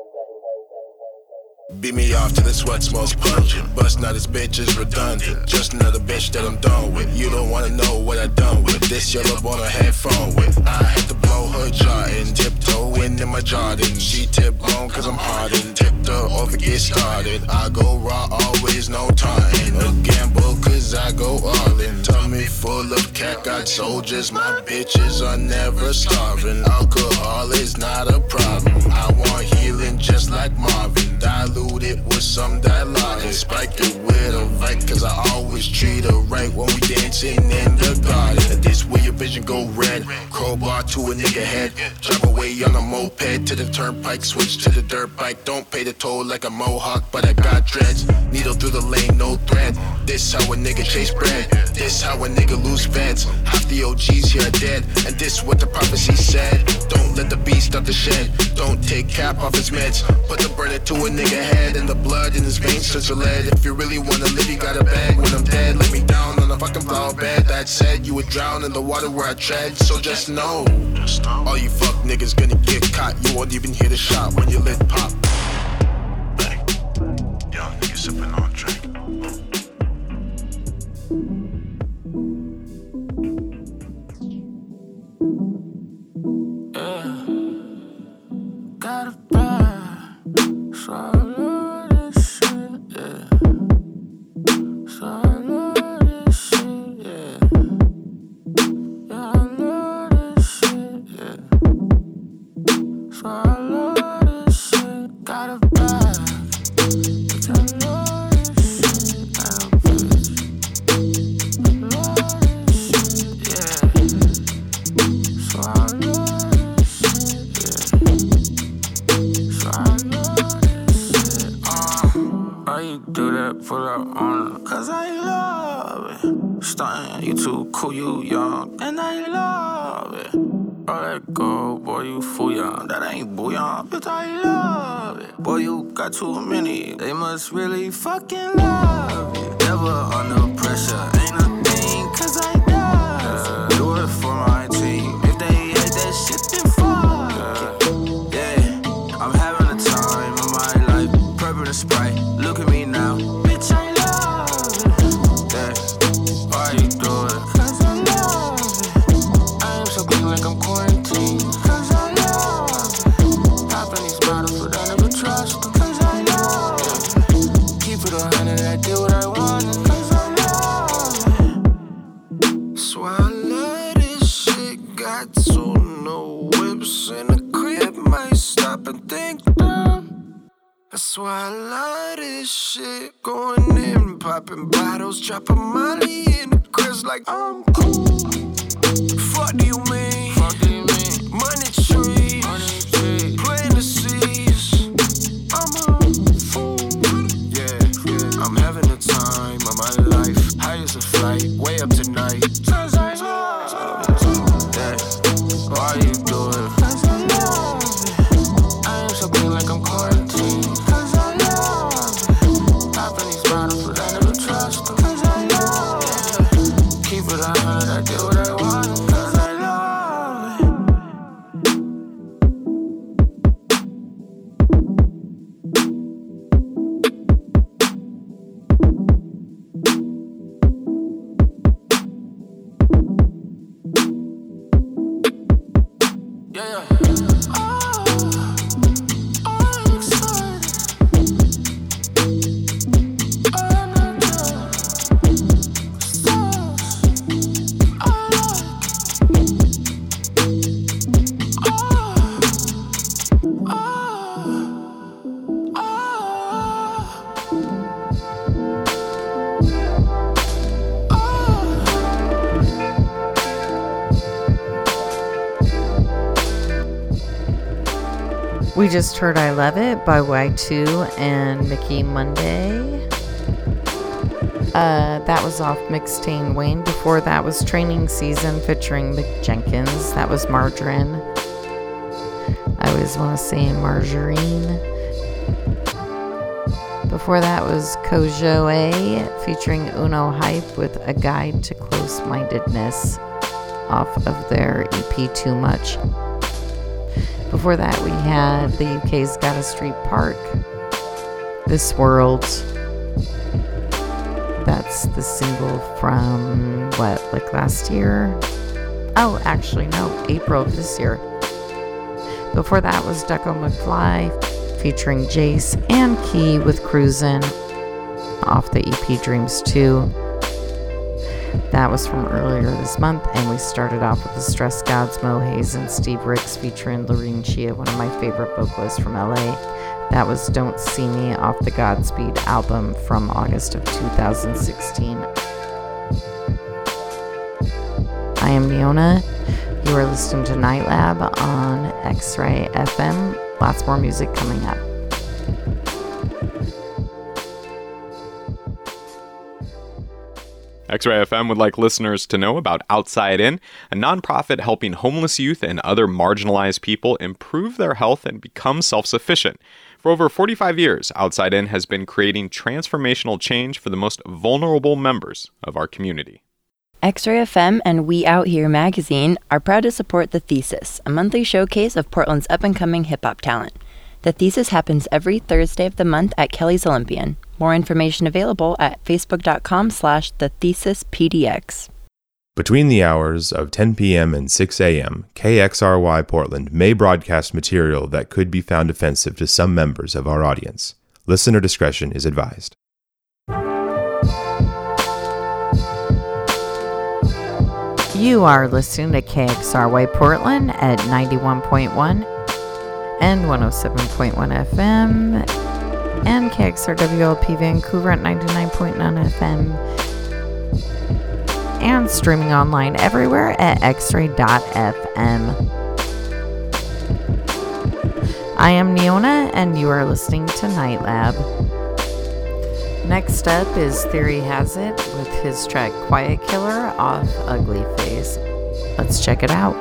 Beat me off till the sweat smells pungent. Bust now this bitch is redundant. Just another bitch that I'm done with. You don't wanna know what I done with. This yellow on a headphone with. I had to blow her jaw and tiptoe into my Jordan. She tip blown cause I'm hardened. Tipped her over, get started. I go raw, always no time. A gamble cause I go all in. Tummy full of cat got soldiers. My bitches are never starving. Alcohol is not a problem. I want healing just like Marvin. Dilute it with some dilaudid. Spike it with a right cause I always treat her right when we dancing in the garden. And this where your vision go red. Crowbar to a nigga head. Drive away on a moped to the turnpike. Switch to the dirt bike. Don't pay the toll like a mohawk, but I got dreads. Needle through the lane, no thread. This how a nigga chase bread. This how a nigga lose feds. Half the OGs here dead. And this what the prophecy said. Don't let the beast out the shed. Don't take cap off his meds. Put the burner to a nigga head. And the blood in his veins such a lead. If you really wanna live, you gotta beg. When I'm dead, lay me down on a fucking flower bed. That said, you would drown in the water where I tread. So just know. All you fuck niggas gonna get caught. You won't even hear the shot when your lid pop. Bang. Young nigga sipping on drink. Uh, got a bag, so that? Pull up on her. Cause I love it. Stuntin', you too cool, you young. And I love it. Oh, All that gold, boy, you fool young. That ain't bouillon, bitch, I love it. Boy, you got too many. They must really fucking love it. Never under pressure, ain't a thing, cause I love it. Do it for my Um, that's why I love this shit. Going in, popping bottles, dropping money in the Chris like I'm cool. Fuck do you mean? Fuck do you mean? Money trees, Money tree. playing the seas. I'm a fool. Yeah, yeah. I'm having the time of my life. High as a flight, way up tonight. Yeah. Heard I Love It by Y2 and Mickey Monday. Uh, that was off Mixtain Wayne. Before that was Training Season featuring Mick Jenkins. That was Margarine. I always want to say Margarine. Before that was Kojo featuring Uno Hype with A Guide to Close Mindedness off of their EP Too Much. Before that, we had the UK's Gotts Street Park, This World. That's the single from what, like last year? Oh, actually, no, April of this year. Before that was Ducko McFli featuring Jace and Key with Cruisin' off the EP Dreams 2. That was from earlier this month, and we started off with the Stress Gods, Mo Hayes, and Steve Ricks featuring Lorene Chia, one of my favorite vocalists from LA. That was Don't See Me off the Godspeed album from August of 2016. I am Neona. You are listening to Night Lab on X Ray FM. Lots more music coming up. X Ray FM would like listeners to know about Outside In, a nonprofit helping homeless youth and other marginalized people improve their health and become self sufficient. For over 45 years, Outside In has been creating transformational change for the most vulnerable members of our community. X Ray FM and We Out Here magazine are proud to support The Thesis, a monthly showcase of Portland's up and coming hip hop talent. The Thesis happens every Thursday of the month at Kelly's Olympian. More information available at facebook.com slash the thesis PDX. Between the hours of 10 p.m. and 6 a.m., KXRY Portland may broadcast material that could be found offensive to some members of our audience. Listener discretion is advised. You are listening to KXRY Portland at 91.1 and 107.1 FM and KXRWLP Vancouver at 99.9 FM and streaming online everywhere at xray.fm. I am Neona and you are listening to Night Lab. Next up is Theory Hazit with his track Quiet Killer off Ugly Face. Let's check it out.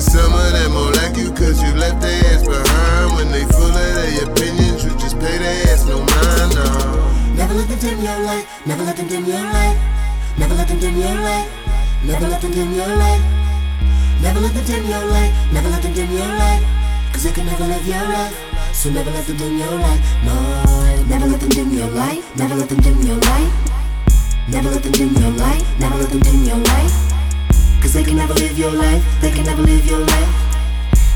And some of them won't like you cause you left their ass behind. When they full of their opinions, you just pay their ass no mind. No. Never let them dim your light. Never let them dim your light. Never let them dim your light. Never let them dim your light. Never let them dim your light. Never let them dim your light. Cause they can never live your life. So never let them dim your light. No. Never let them dim your light. Never let them dim your light. Never let them dim your light. Never let them dim your light. Cause they can never live your life. They can never live your life.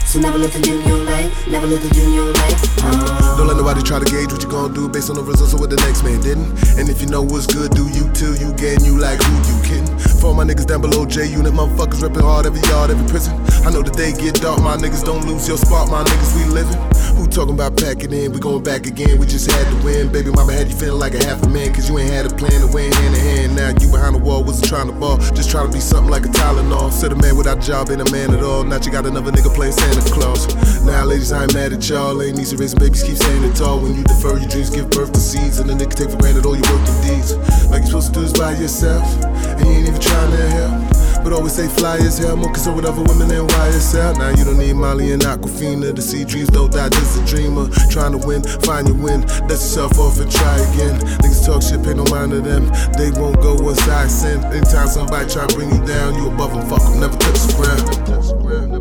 So never let dim your light. Never let dim your light. Oh. Don't let nobody try to gauge what you gonna do based on the results of what the next man didn't. And if you know what's good, do you too. You gain you like who you kidding. For my niggas down below J Unit, motherfuckers reppin' hard every yard, every prison. I know the day get dark, my niggas don't lose your spot, my niggas we living. Who talking about packing in? We going back again, we just had to win. Baby mama had you feeling like a half a man, cause you ain't had a plan to win hand in hand. Now you behind the wall, wasn't trying to ball, just trying to be something like a Tylenol. Said a man without a job ain't a man at all. Now you got another nigga playing Santa Claus. Now ladies, I ain't mad at y'all. Ain't easy raising babies, keep saying tall. When you defer your dreams, give birth to seeds, and the nigga take for granted all your working deeds. Like you supposed to do this by yourself, and you ain't even trying to help. But always say fly as hell, more concerned with other women than YSL. Now you don't need Molly and Aquafina to see dreams don't die, just a dreamer. Trying to win, find your win, dust yourself off and try again. Niggas talk shit, pay no mind to them. They won't go once I send. Anytime somebody try to bring you down, you above them, fuck them, never touch the ground.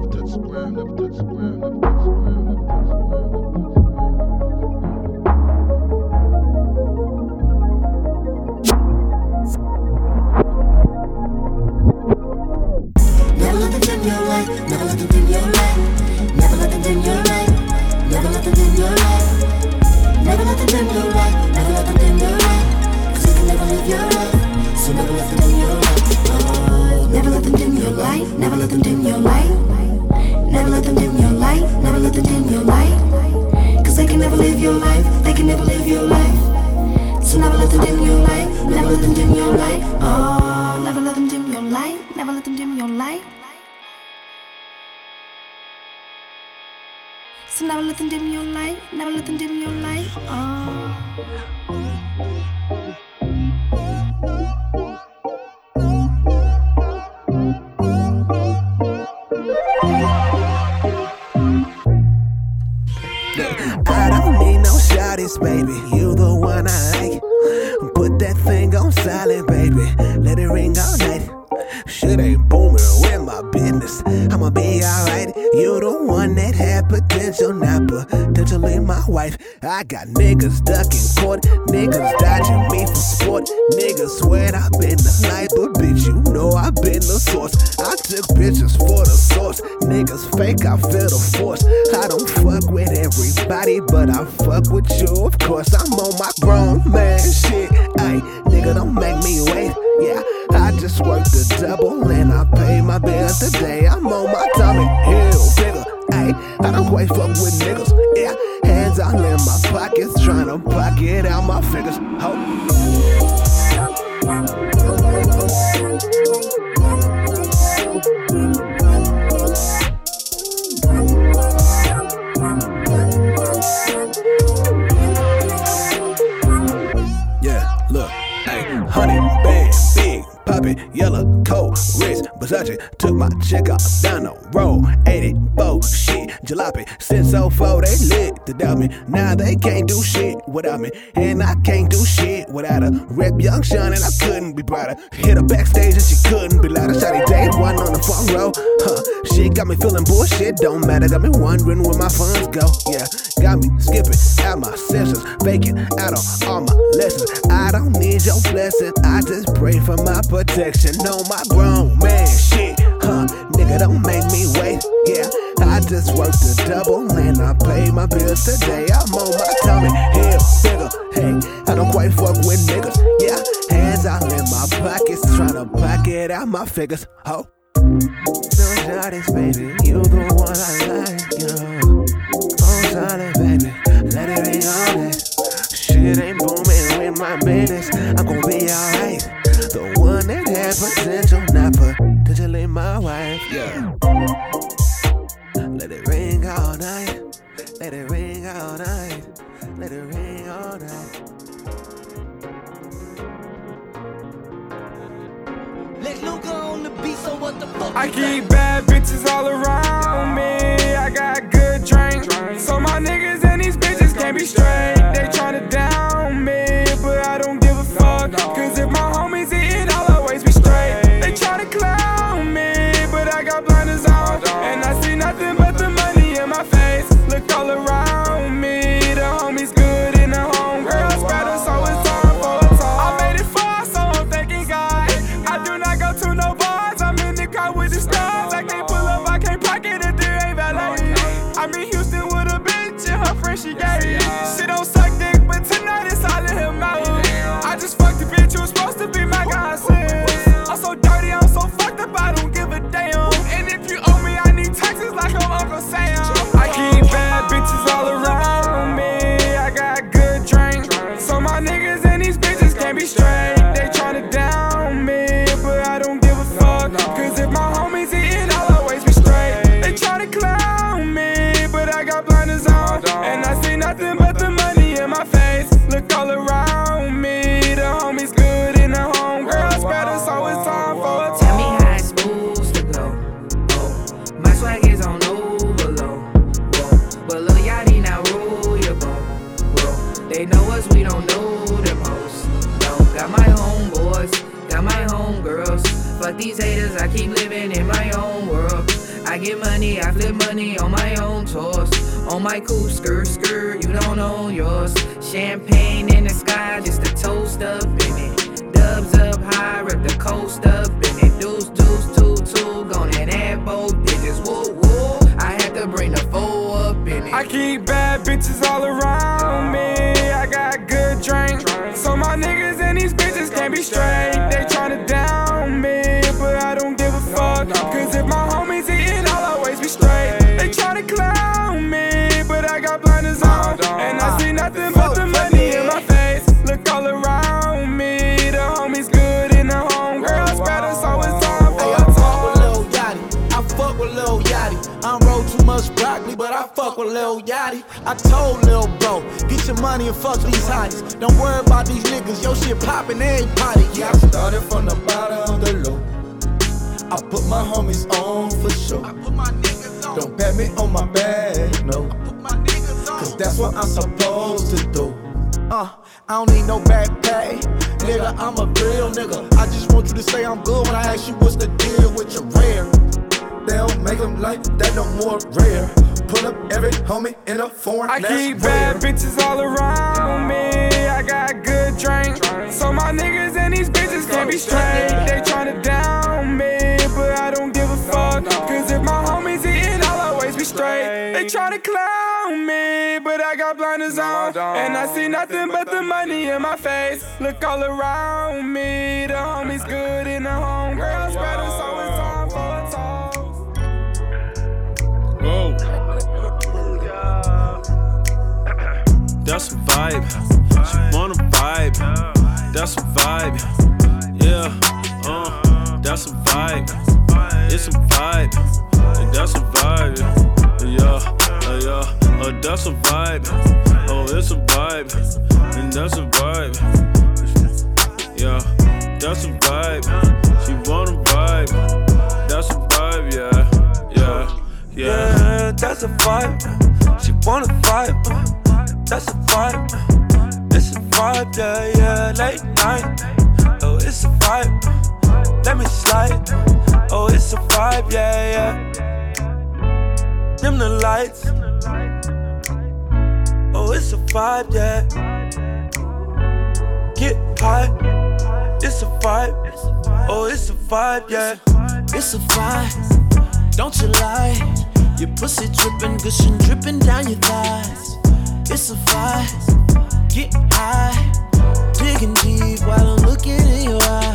Light. Never let them dim your light. Never let them dim your light. Never let them dim your light. Cause they can never live your life. They can never live your life. So never let them dim your light. Never let them dim your light. Oh, never let them dim your light. Never let them dim your light. So never let them dim your light. Never let them dim your light. Oh. Baby. You the one I like. Put that thing on silent, baby. Let it ring all night. Shit ain't booming my business. I'ma be alright. You the one that had potential, not potentially my wife. I got niggas ducking court, niggas dodging me for sport. Niggas swear I've been the light, but bitch, you know I've been the source. I took bitches for the source. Niggas fake, I feel the force. I don't fuck with everybody, but I fuck with you, of course. I'm on my grown man shit. Ay, nigga, don't make me wait. Yeah, I just work the double and I pay my bills today. I'm on my Tommy Hilfiger. Ay, I don't quite fuck with niggas. Yeah, hands all in my pockets, trying to pocket out my figures. Ho. Yeah, look, hey, honey, poppin', yellow coat, wrist, Versace. Took my chick out down the road, 84, shit, jalopy. Since 04, they lit doubt me. Now they can't do shit without me, and I can't do shit without her. Rep Young Sean, and I couldn't be prouder. Hit her backstage, and she couldn't be louder. Shotty day one on the front row, huh? She got me feeling bullshit, don't matter. Got me wondering where my funds go, yeah. Got me skipping out my senses, faking out on all my lessons. I don't need your blessing, I just pray for my protection. On my grown man shit, nigga, don't make me wait. Yeah, I just worked a double and I paid my bills today. I'm on my tummy, hell, nigga, Hey, I don't quite fuck with niggas. Yeah, hands out in my pockets, tryna pocket out my figures. Ho. Oh. No shawty's baby, you the one I like, yo. Oh, solid, baby, let it be honest. Shit ain't booming with my business. I'm gonna be alright. The one that has potential, not my wife. Yeah. Let it ring all night. Let it ring all night. Let it ring all night. Let Luca on the beat, so what the fuck? I keep bad bitches all around me. I got good drink. So my niggas and these bitches can't be straight. They tryna she gay. She don't suck dick, but tonight it's all in her mouth. I just fucked the bitch who was supposed to be my godsend. I'm so dirty, I'm so fucked up, I don't give a damn. And if you owe me, I need taxes like I'm Uncle Sam. I keep bad bitches all around me. I got good drink. So my niggas and these bitches can't be straight. These haters, I keep living in my own world. I get money, I flip money on my own tours. On my cool skirt, skirt, you don't own yours. Champagne in the sky, just a toast up in it. Dubs up high, rip the coast up in it. Deuce, deuce, two, two, gone and add both digits. Woo, woo. I had to bring the four up in it. I keep bad bitches all around me. I got good drink. So my niggas and these bitches can't be straight. With Lil Yachty. I told Lil Bro, get your money and fuck these hotties. Don't worry about these niggas, your shit poppin' potty. Yeah, I started from the bottom of the low. I put my homies on for sure. Don't pat me on my back, no. put my niggas on Cause that's what I'm supposed to do. Uh, I don't need no back pay. Nigga, I'm a real nigga. I just want you to say I'm good when I ask you what's the deal with your rare. They don't make them like that no more rare. Pull up every homie in a foreign. I keep rare. bad bitches all around me. I got good drink. So my niggas and these bitches can't be straight. They tryna down me, but I don't give a fuck. Cause if my homies eatin', I'll always be straight. They tryna clown me, but I got blinders on. And I see nothing but the money in my face. Look all around me. The homies good in the home. Girls better, so it's time for a talk. Whoa. That's a vibe. She wanna vibe. That's a vibe. Yeah. Uh. That's a vibe. It's a vibe. And that's a vibe. Yeah. Uh, yeah. Uh, that's a vibe. Oh, it's a vibe. And that's a vibe. Yeah. That's a vibe. She wanna vibe. That's a vibe. Yeah. Yeah. Yeah. Yeah, that's a vibe. She wanna vibe. That's a vibe. It's a vibe, yeah, yeah. Late night. Oh, it's a vibe. Let me slide. Oh, it's a vibe, yeah, yeah. Dim the lights. Oh, it's a vibe, yeah. Get high. It's a vibe. Oh, it's a vibe, yeah. It's a vibe, don't you lie? Your pussy dripping, gushing, dripping down your thighs. It's a vibe, get high, digging deep while I'm looking in your eyes.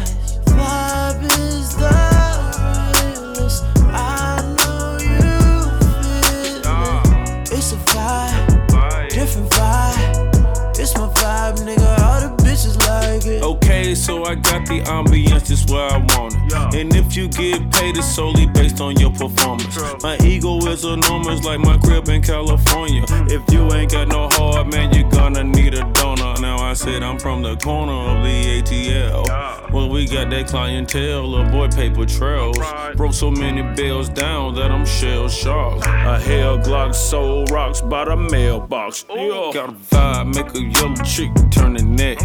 so I got the ambiance just where I want it. And if you get paid, it's solely based on your performance. My ego is enormous, like my crib in California. Mm. If you ain't got no heart, man, you're gonna need a donor. I said I'm from the corner of the ATL. Well, we got that clientele, little boy paper trails. Broke so many bills down that I'm shell shocked. A hell Glock sold rocks by the mailbox. Yeah. Got a vibe, make a yellow chick turn the neck.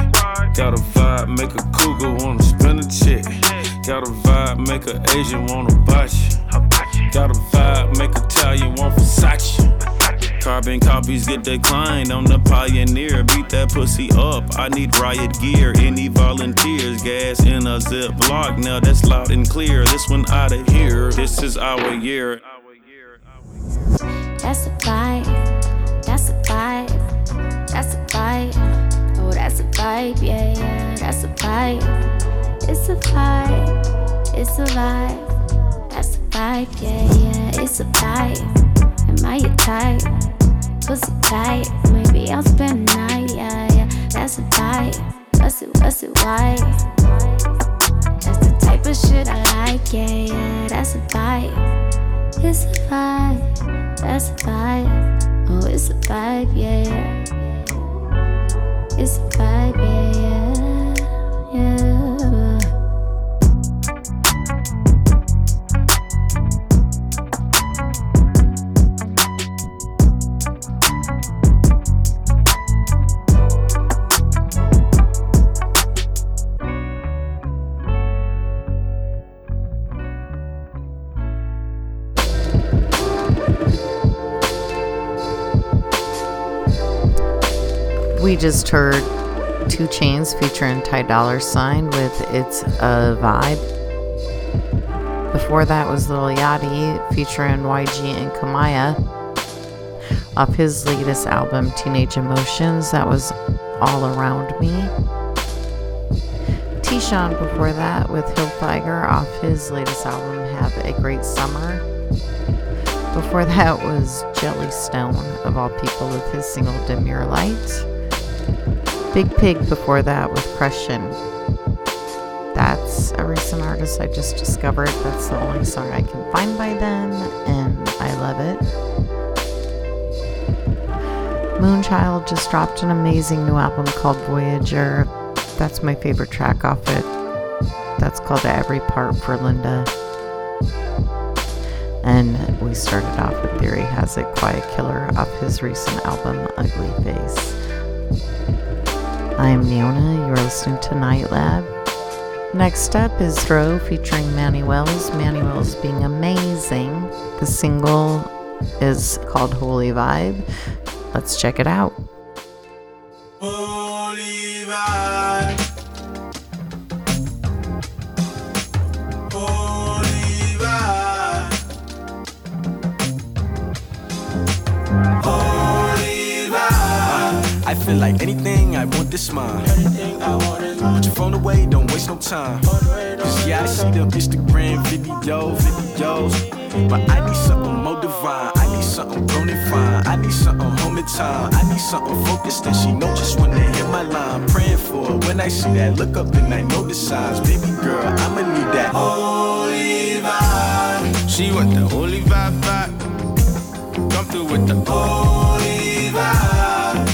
Got a vibe, make a cougar wanna spin a check. Got a vibe, make a Asian wanna botch you. Got a vibe, make a Italian want Versace. Carbon copies get declined. I'm the pioneer. Beat that pussy up. I need riot gear. Any volunteers? Gas in a zip block. Now that's loud and clear. This one out of here. This is our year. That's a vibe. That's a vibe. That's a vibe. Oh, that's a vibe. Yeah, yeah. That's a vibe. It's a vibe. It's a vibe. That's a vibe. Yeah, yeah. It's a vibe. Am I your type? Pussy tight. Maybe I'll spend the night. Yeah, yeah. That's a vibe. What's it? What's it? Why? That's the type of shit I like. Yeah, yeah. That's a vibe. It's a vibe, that's a vibe. Oh, it's a vibe, yeah, yeah. It's a vibe, yeah, yeah, yeah. Just heard 2 Chainz featuring Ty Dolla $ign with It's a Vibe. Before that was Lil Yachty featuring YG and Kamaiyah off his latest album, Teenage Emotions. That was All Around Me. T-Sean before that with Hilfiger off his latest album, Have a Great Summer. Before that was Jellystone, of all people, with his single Demure Light. Big Pig before that with Crushin'. That's a recent artist I just discovered. That's the only song I can find by them, and I love it. Moonchild just dropped an amazing new album called Voyager. That's my favorite track off it. That's called Every Part for Linda. And we started off with Theory Hazit Quiet Killer off his recent album Ugly Face. I'm Neona, you're listening to Night Lab. Next up is Throw featuring Manny Wells. Manny Wells being amazing. The single is called Holy Vibe. Let's check it out. Feel like anything I want this mine. Put your phone away, don't waste no time. Cause yeah, I see them Instagram videos, videos. But I need something more divine. I need something grown and fine. I need something home in time. I need something focused and she know just when they hit my line. Praying for her when I see that. Look up and I know the signs. Baby girl, I'ma need that. Holy vibe. She want the holy vibe vibe. Come through with the Holy.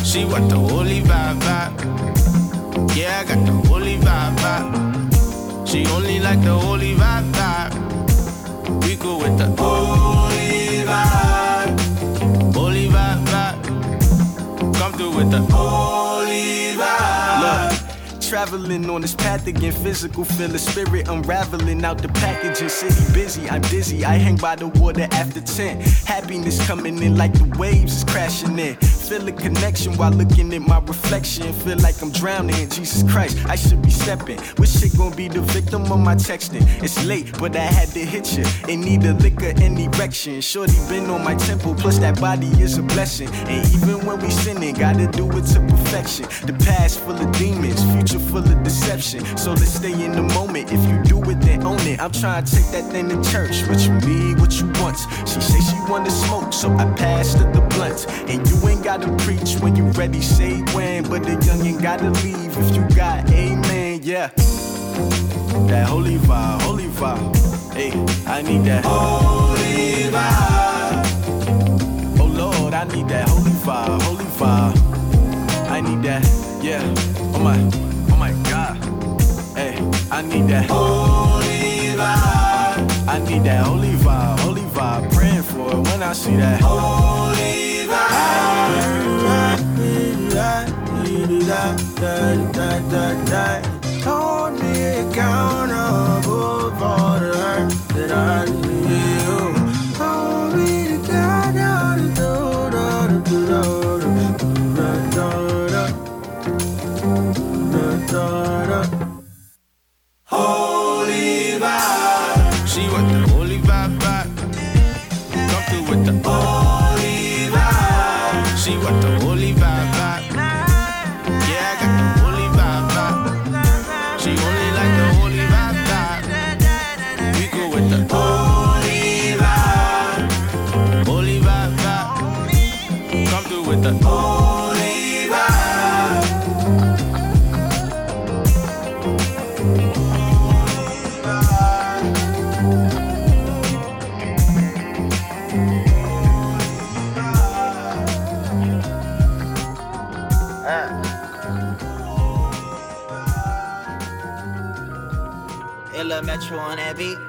She want the holy vibe vibe. Yeah, I got the holy vibe vibe. She only like the holy vibe vibe. We go with the Holy vibe. holy vibe vibe. Come through with the Holy traveling on this path again, physical feel the spirit unraveling out the packaging. City busy, I'm dizzy. I hang by the water after 10. Happiness coming in like the waves is crashing in. Feel a connection while looking at my reflection. Feel like I'm drowning. Jesus Christ, I should be stepping. Which shit gon' be the victim of my texting. It's late, but I had to hit you. In need of liquor and erection. Shorty been on my temple, plus that body is a blessing. And even when we sinning, gotta do it to perfection. The past full of demons, future are full of deception. So let's stay in the moment. If you do it, then own it. I'm trying to take that thing to church. What you need, what you want. She say she wanna smoke, so I passed her the blunt. And you ain't gotta preach when you ready, say when. But the youngin' gotta leave if you got amen, yeah. That holy vibe, holy vibe. Hey, I need that holy vibe. Oh Lord, I need that holy vibe, holy vibe. I need that, yeah. Oh my. I need that holy vibe. I need that holy vibe, holy vibe. Praying for it when I see that holy vibe. true on that beat.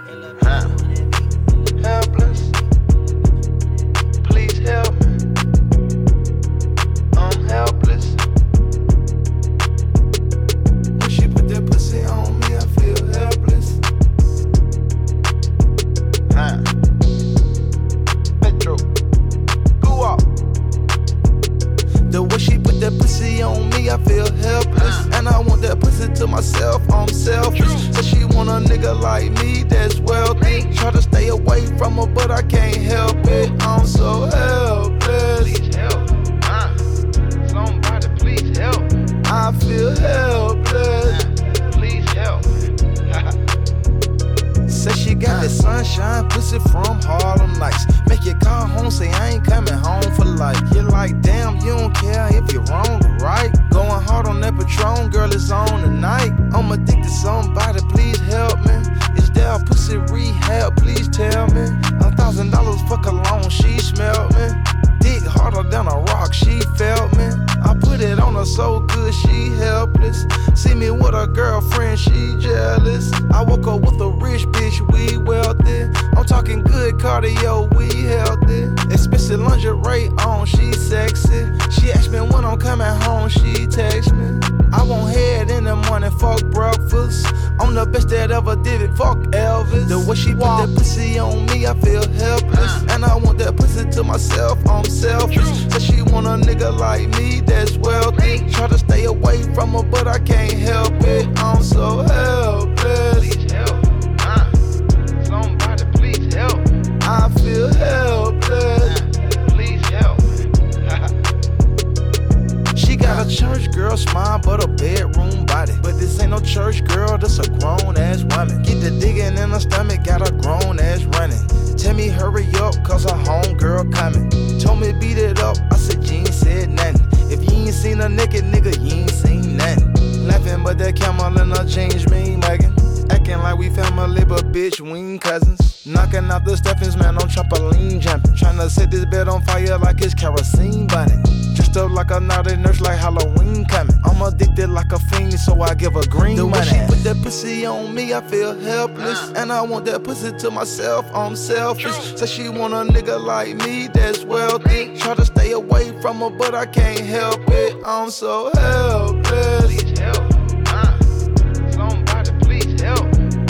pussy on me, I feel helpless. And I want that pussy to myself, I'm selfish. Say she want a nigga like me that's wealthy. Try to stay away from her, but I can't help it. I'm so helpless.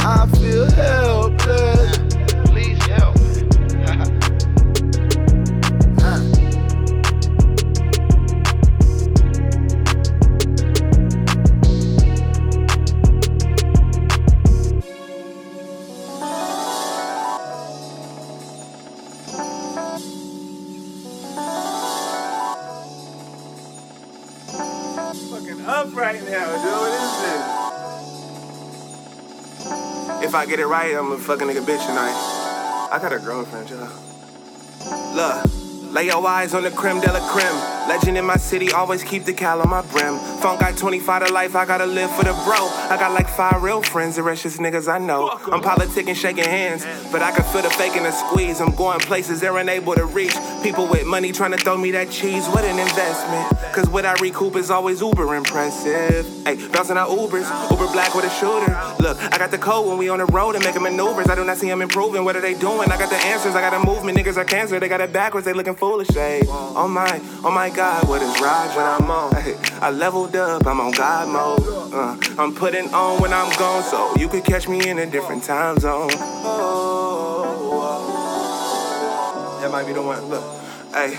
I feel helpless. I get it right, I'm a fucking nigga bitch tonight. I got a girlfriend, y'all. Look, lay your eyes on the creme de la creme. Legend in my city, always keep the cal on my brim. Phone got 25 to life, I gotta live for the bro. I got like five real friends, the rest just niggas I know. I'm politicking, shaking hands, but I can feel the fake and the squeeze. I'm going places they're unable to reach. People with money trying to throw me that cheese. What an investment. Cause what I recoup is always uber impressive. Hey, bouncing out Ubers, Uber black with a shooter. Look, I got the code when we on the road and making maneuvers. I do not see them improving. What are they doing? I got the answers. I got a movement. Niggas are cancer. They got it backwards. They looking foolish. Hey, oh my, oh my God, what is Raj when I'm on? I leveled up. I'm on God mode. Uh, I'm putting on when I'm gone, so you could catch me in a different time zone. That might be the one. Look, hey.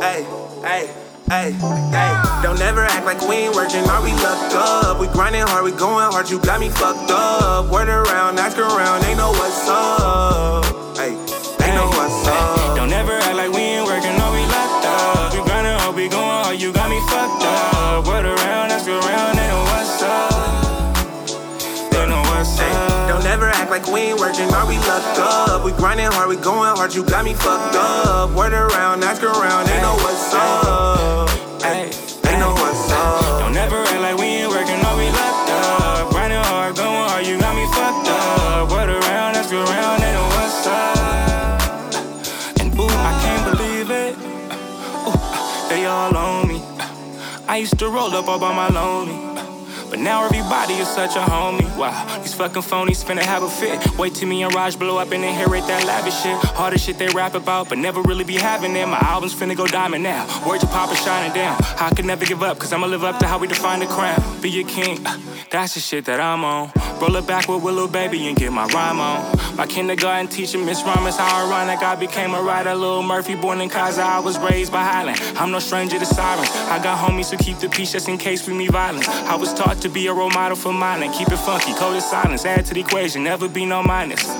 Hey, hey, hey, hey. Don't ever act like we ain't working hard, we lucked up. We grinding hard, we going hard, you got me fucked up. Word around, ask around, they know what's up. We ain't working hard, we lucked up. We grinding hard, we going hard, you got me fucked up. Word around, ask around, they know what's up. Hey, they know what's up. Don't ever act like we ain't working, no, we locked up. Grinding hard, going hard, you got me fucked up. Word around, ask around, they know what's up. And ooh, I can't believe it. Ooh, they all on me. I used to roll up all by my lonely. But now everybody is such a homie. Wow, these fucking phonies finna have a fit. Wait till me and Raj blow up and inherit that lavish shit. All the shit they rap about, but never really be having it. My album's finna go diamond now. Words of Papa shining down. I could never give up, cause I'ma live up to how we define the crown. Be a king, that's the shit that I'm on. Roll it back with Willow Baby and get my rhyme on. My kindergarten teacher, Miss Rhyme, is how ironic I became a writer. Little Murphy, born in Kaza, I was raised by Highland. I'm no stranger to sirens. I got homies who keep the peace just in case we meet violence. I was taught to be a role model for mine and keep it funky, Code as silence. Add to the equation, never be no minus.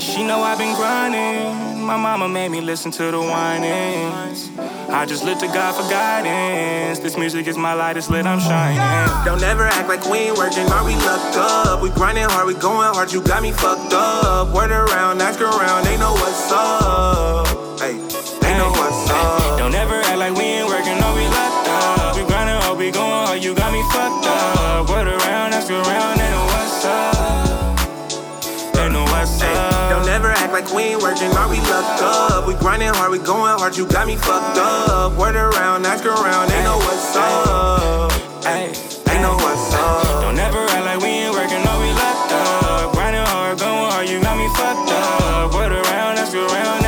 And she know I've been grinding. My mama made me listen to the whinings. I just look to God for guidance. This music is my light, it's lit, I'm shining. Don't ever act like we ain't working hard, we lucked up. We grinding hard, we going hard, you got me fucked up. Word around, ask around, they know what's up. Hey, they know what's up. Don't ever act like we ain't working hard, we lucked up. We grinding hard, we going hard, you got me fucked up. Word around, ask around, they know what's up. Hey, they know what's up. Don't ever act like we ain't working, no, we locked up. Grinding hard, going hard, you got me fucked up. Word around, ask around,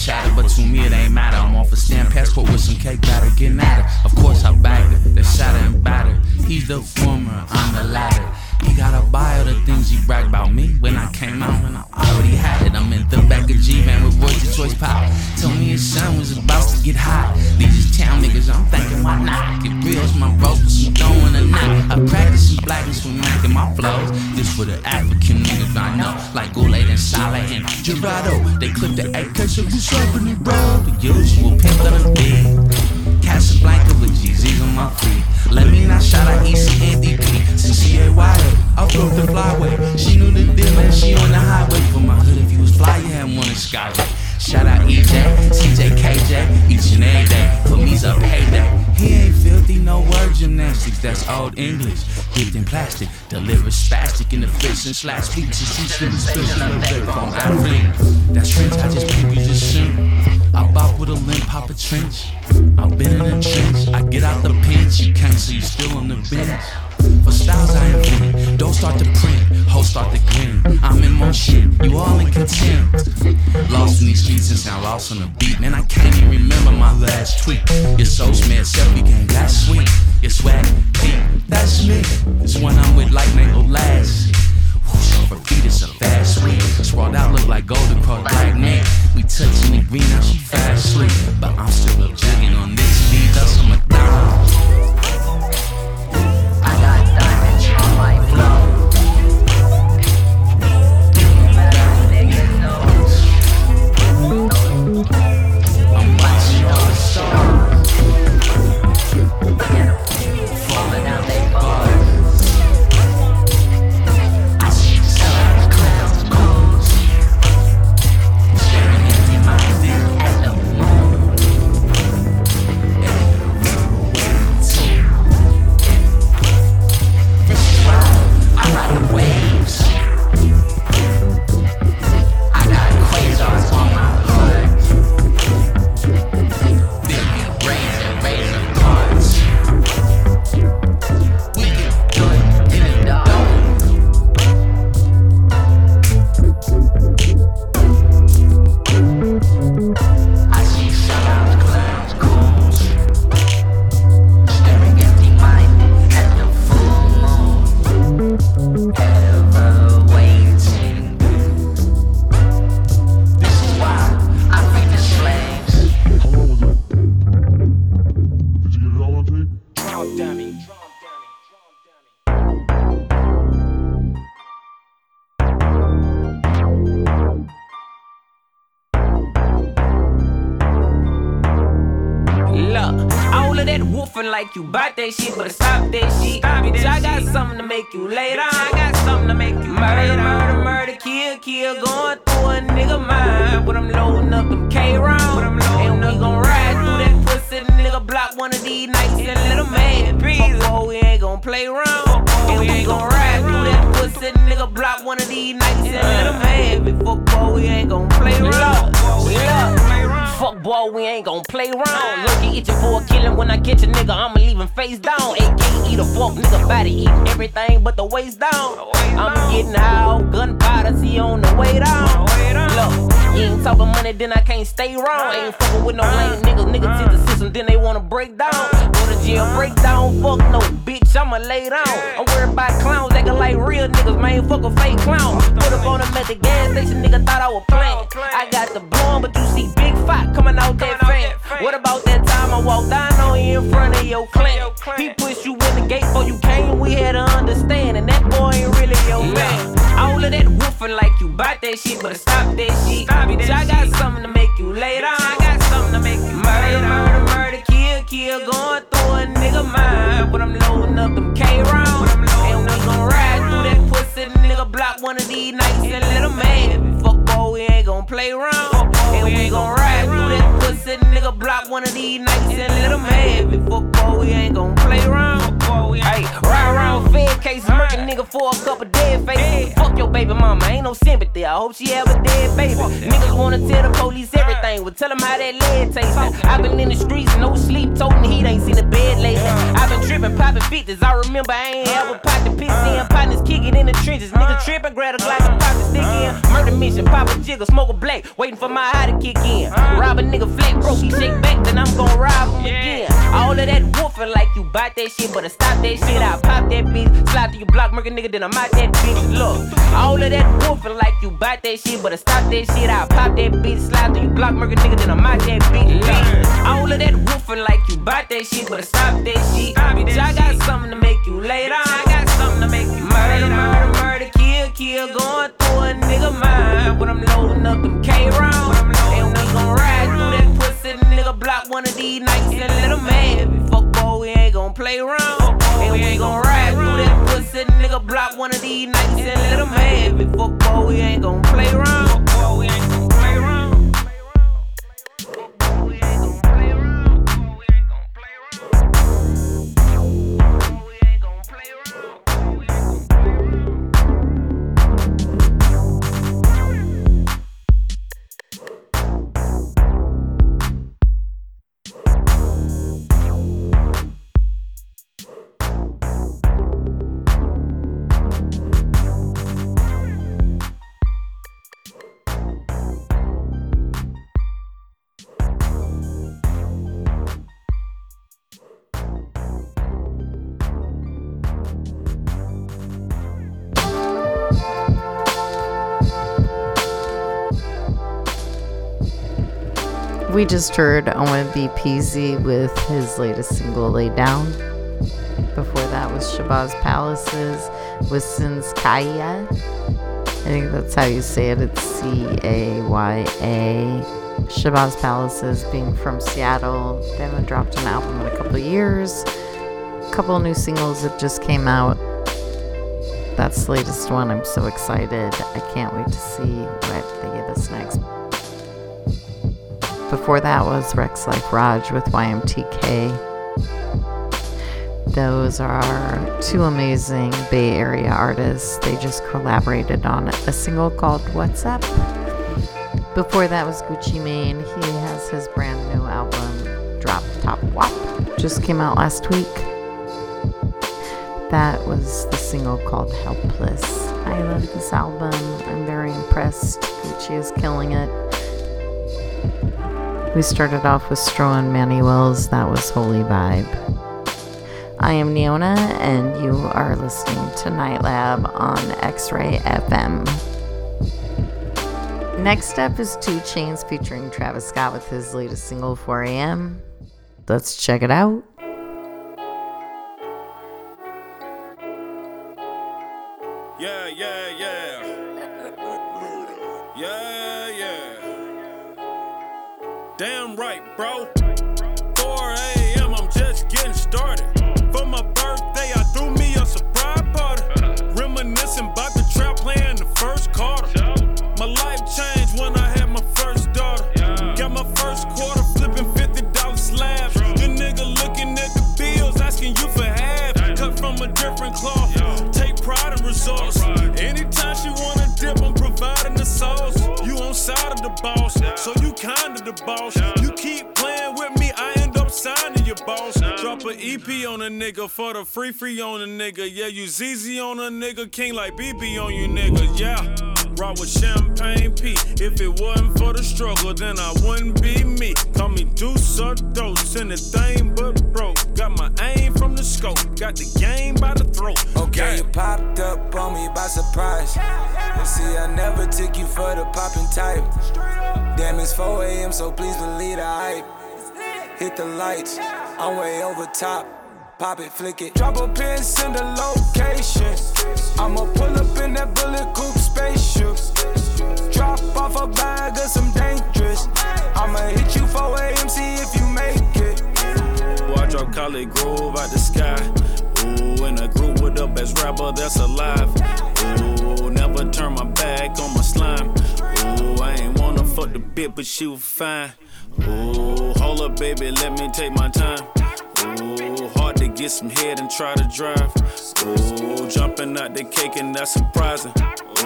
chatter, but to me it ain't matter. I'm off a stamp passport with some cake batter, getting at her. Of course I bagged her, they shatter and batter. He's the former, I'm the latter. He got a bio the things he bragged about me when I came out. When I in the face and slash speeches. She still spills a little bit from athlete. That's French, I just peep, you just shoot. I bop with a limp, pop a trench. I've been in the trench, I get out the pinch. You can't see you still on the bench. For styles I invent, don't start to print, hoes start to grin. I'm in shit, you all in contempt. Lost in these streets and sound lost on the like you. Bought that shit, but stop that shit. Stop Bitch, I got something to make you lay down. I got something to make you murder, murder, murder, kill, kill, going through a nigga mind. But I'm loading up them K rounds, and we gon' ride through that pussy nigga block one of these nights and let him mad. Fuck boy, we ain't gon' play around, and we gon' ride through that pussy nigga block one of these nights and let uh. mad. Fuck boy, we ain't gon' play around. Look, Fuck boy, we ain't gon' play around. Look, you itching for a killing when I catch a nigga, I'ma leave him face down. AK eat a fuck nigga body eating everything but the waist down. I'm getting out, gunpowder, see on the way down. Look, you ain't talking money, then I can't stay wrong. Ain't fucking with no lame niggas, niggas see the system, then they wanna break down. Jail, break down, fuck no bitch, I'ma lay down. I'm worried about clowns acting like real niggas, man, fuck a fake clown. Put up on him at the gas station, nigga thought I was playing. I got the blonde, but you see big fight coming out that fan. What about that time I walked down on you in front of your clan? He pushed you in the gate before you came, we had to understand, and that boy ain't really your man. All of that woofing like you bought that shit, but stop that shit. Bitch, I got something to make you lay down. I got something to make you murder, murder, murder, kill, going through a nigga mind. But I'm loading up them K rounds, and we gon' ride through that pussy nigga block one of these nights and let him mad. Fuck boy, we ain't gon' play around, and we gon' ride through that pussy nigga block one of these nights and let him mad. Fuck boy, we ain't gon' play around. Hey, ride around fed cases, murking nigga for a couple dead faces. Fuck your baby mama, ain't no sympathy. I hope she have a dead baby. Niggas wanna tell the police everything, well tell them how that lead tasting. i been in the streets, no sleep, toting the heat, ain't seen a bed lately. i been tripping, popping fifties. I remember I ain't ever popped the piss in. Partners kicking in the trenches. Nigga tripping, grab a glass and pop the stick in. Murder mission, pop a jiggle, smoke a black, waiting for my high to kick in. Rob a nigga flat broke, he shake back, then I'm gon' rob him again. All of that woofing like you bought that shit, but stop that shit. I pop that bitch, slide through your block, murk a nigga, then I'm out that bitch. Look, all of that woofing like you bought that shit, but I stop that shit. I pop that bitch, slide through your block, murk a nigga, then I'm out that bitch. Look, all of that woofing like you bought that shit, but I stop that shit. Bitch, I got something to make you lay down. I got something to make you murder, murder, murder, kill, kill, going through a nigga mind. But I'm loading up them K rounds, and we gon' ride through that pussy nigga block one of these nights and let him mad. Fuck boy, we ain't gon' play around, and we ain't gon' ride through that pussy nigga block one of these nights and let him mad. Fuck boy, we ain't gon' play around. Boy, we ain't We just heard OMB Peezy with his latest single, Lay Down. Before that was Shabazz Palaces with Sins Kaya. I think that's how you say it. It's C A Y A. Shabazz Palaces being from Seattle. They haven't dropped an album in a couple years. A couple new singles that just came out. That's the latest one. I'm so excited. I can't wait to see what they give us next. Before that was Rexx Life Raj with YMTK. Those are two amazing Bay Area artists. They just collaborated on a single called What's Up. Before that was Gucci Mane. He has his brand new album, Drop Top Wop, just came out last week. That was the single called Helpless. I love this album. I'm very impressed. Gucci is killing it. We started off with Stro and Manny Wells. That was Holy Vibe. I am Neona, and you are listening to Night Lab on X Ray FM. Next up is 2 Chainz featuring Travis Scott with his latest single, 4 a.m. Let's check it out. Kinda the boss. You keep playing with me, I end up signing your boss. Drop a EP on a nigga for the free free on a nigga. Yeah, you ZZ on a nigga, king like BB on you nigga. Yeah. Rock with champagne P. If it wasn't for the struggle, then I wouldn't be me. Call me Deuce or Dose, anything but broke. Got my aim from the scope, got the game by the throat. Okay, you popped up on me by surprise. And see, I never took you for the popping type. Damn, it's 4 a.m., so please believe the hype. Hit the lights, I'm way over top. Pop it, flick it. Drop a pin, send a location. I'ma pull up in that bullet coupe spaceship. Drop off a bag of some dangerous. I'ma hit you 4 a.m., see if you drop Collie Grove out the sky. Ooh, in a group with the best rapper that's alive. Ooh, never turn my back on my slime. Ooh, I ain't wanna fuck the bit, but she was fine. Ooh, hold up, baby, let me take my time. Ooh, hard get some head and try to drive. Ooh, jumping out the cake and that's surprising.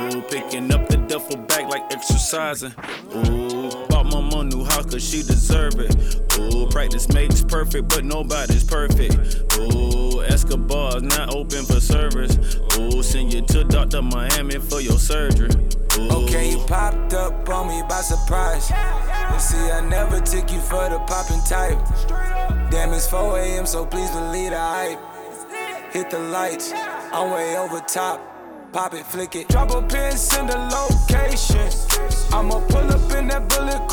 Ooh, picking up the duffel bag like exercising. Ooh, bought my mom new house cause she deserve it. Ooh, practice makes perfect, but nobody's perfect. Ooh, Escobar's not open for service. Ooh, send you to Dr. Miami for your surgery. Okay, you popped up on me by surprise. You see, I never took you for the popping type. Damn, it's 4 a.m., so please believe the hype. Hit the lights, I'm way over top. Pop it, flick it. Drop a pin, send a location. I'ma pull up in that bullet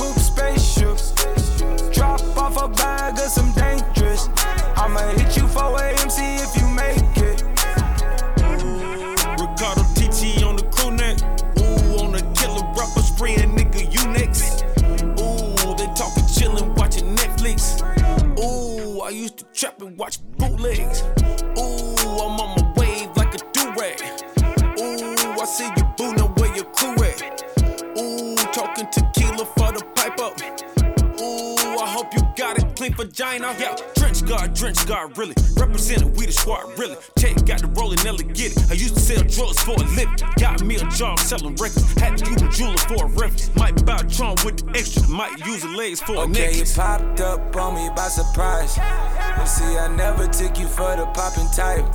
selling records. Had to use a jeweler for a reference. Might buy a Tron with the extra. Might use the legs for a Okay, you popped up on me by surprise. And see, I never took you for the popping type.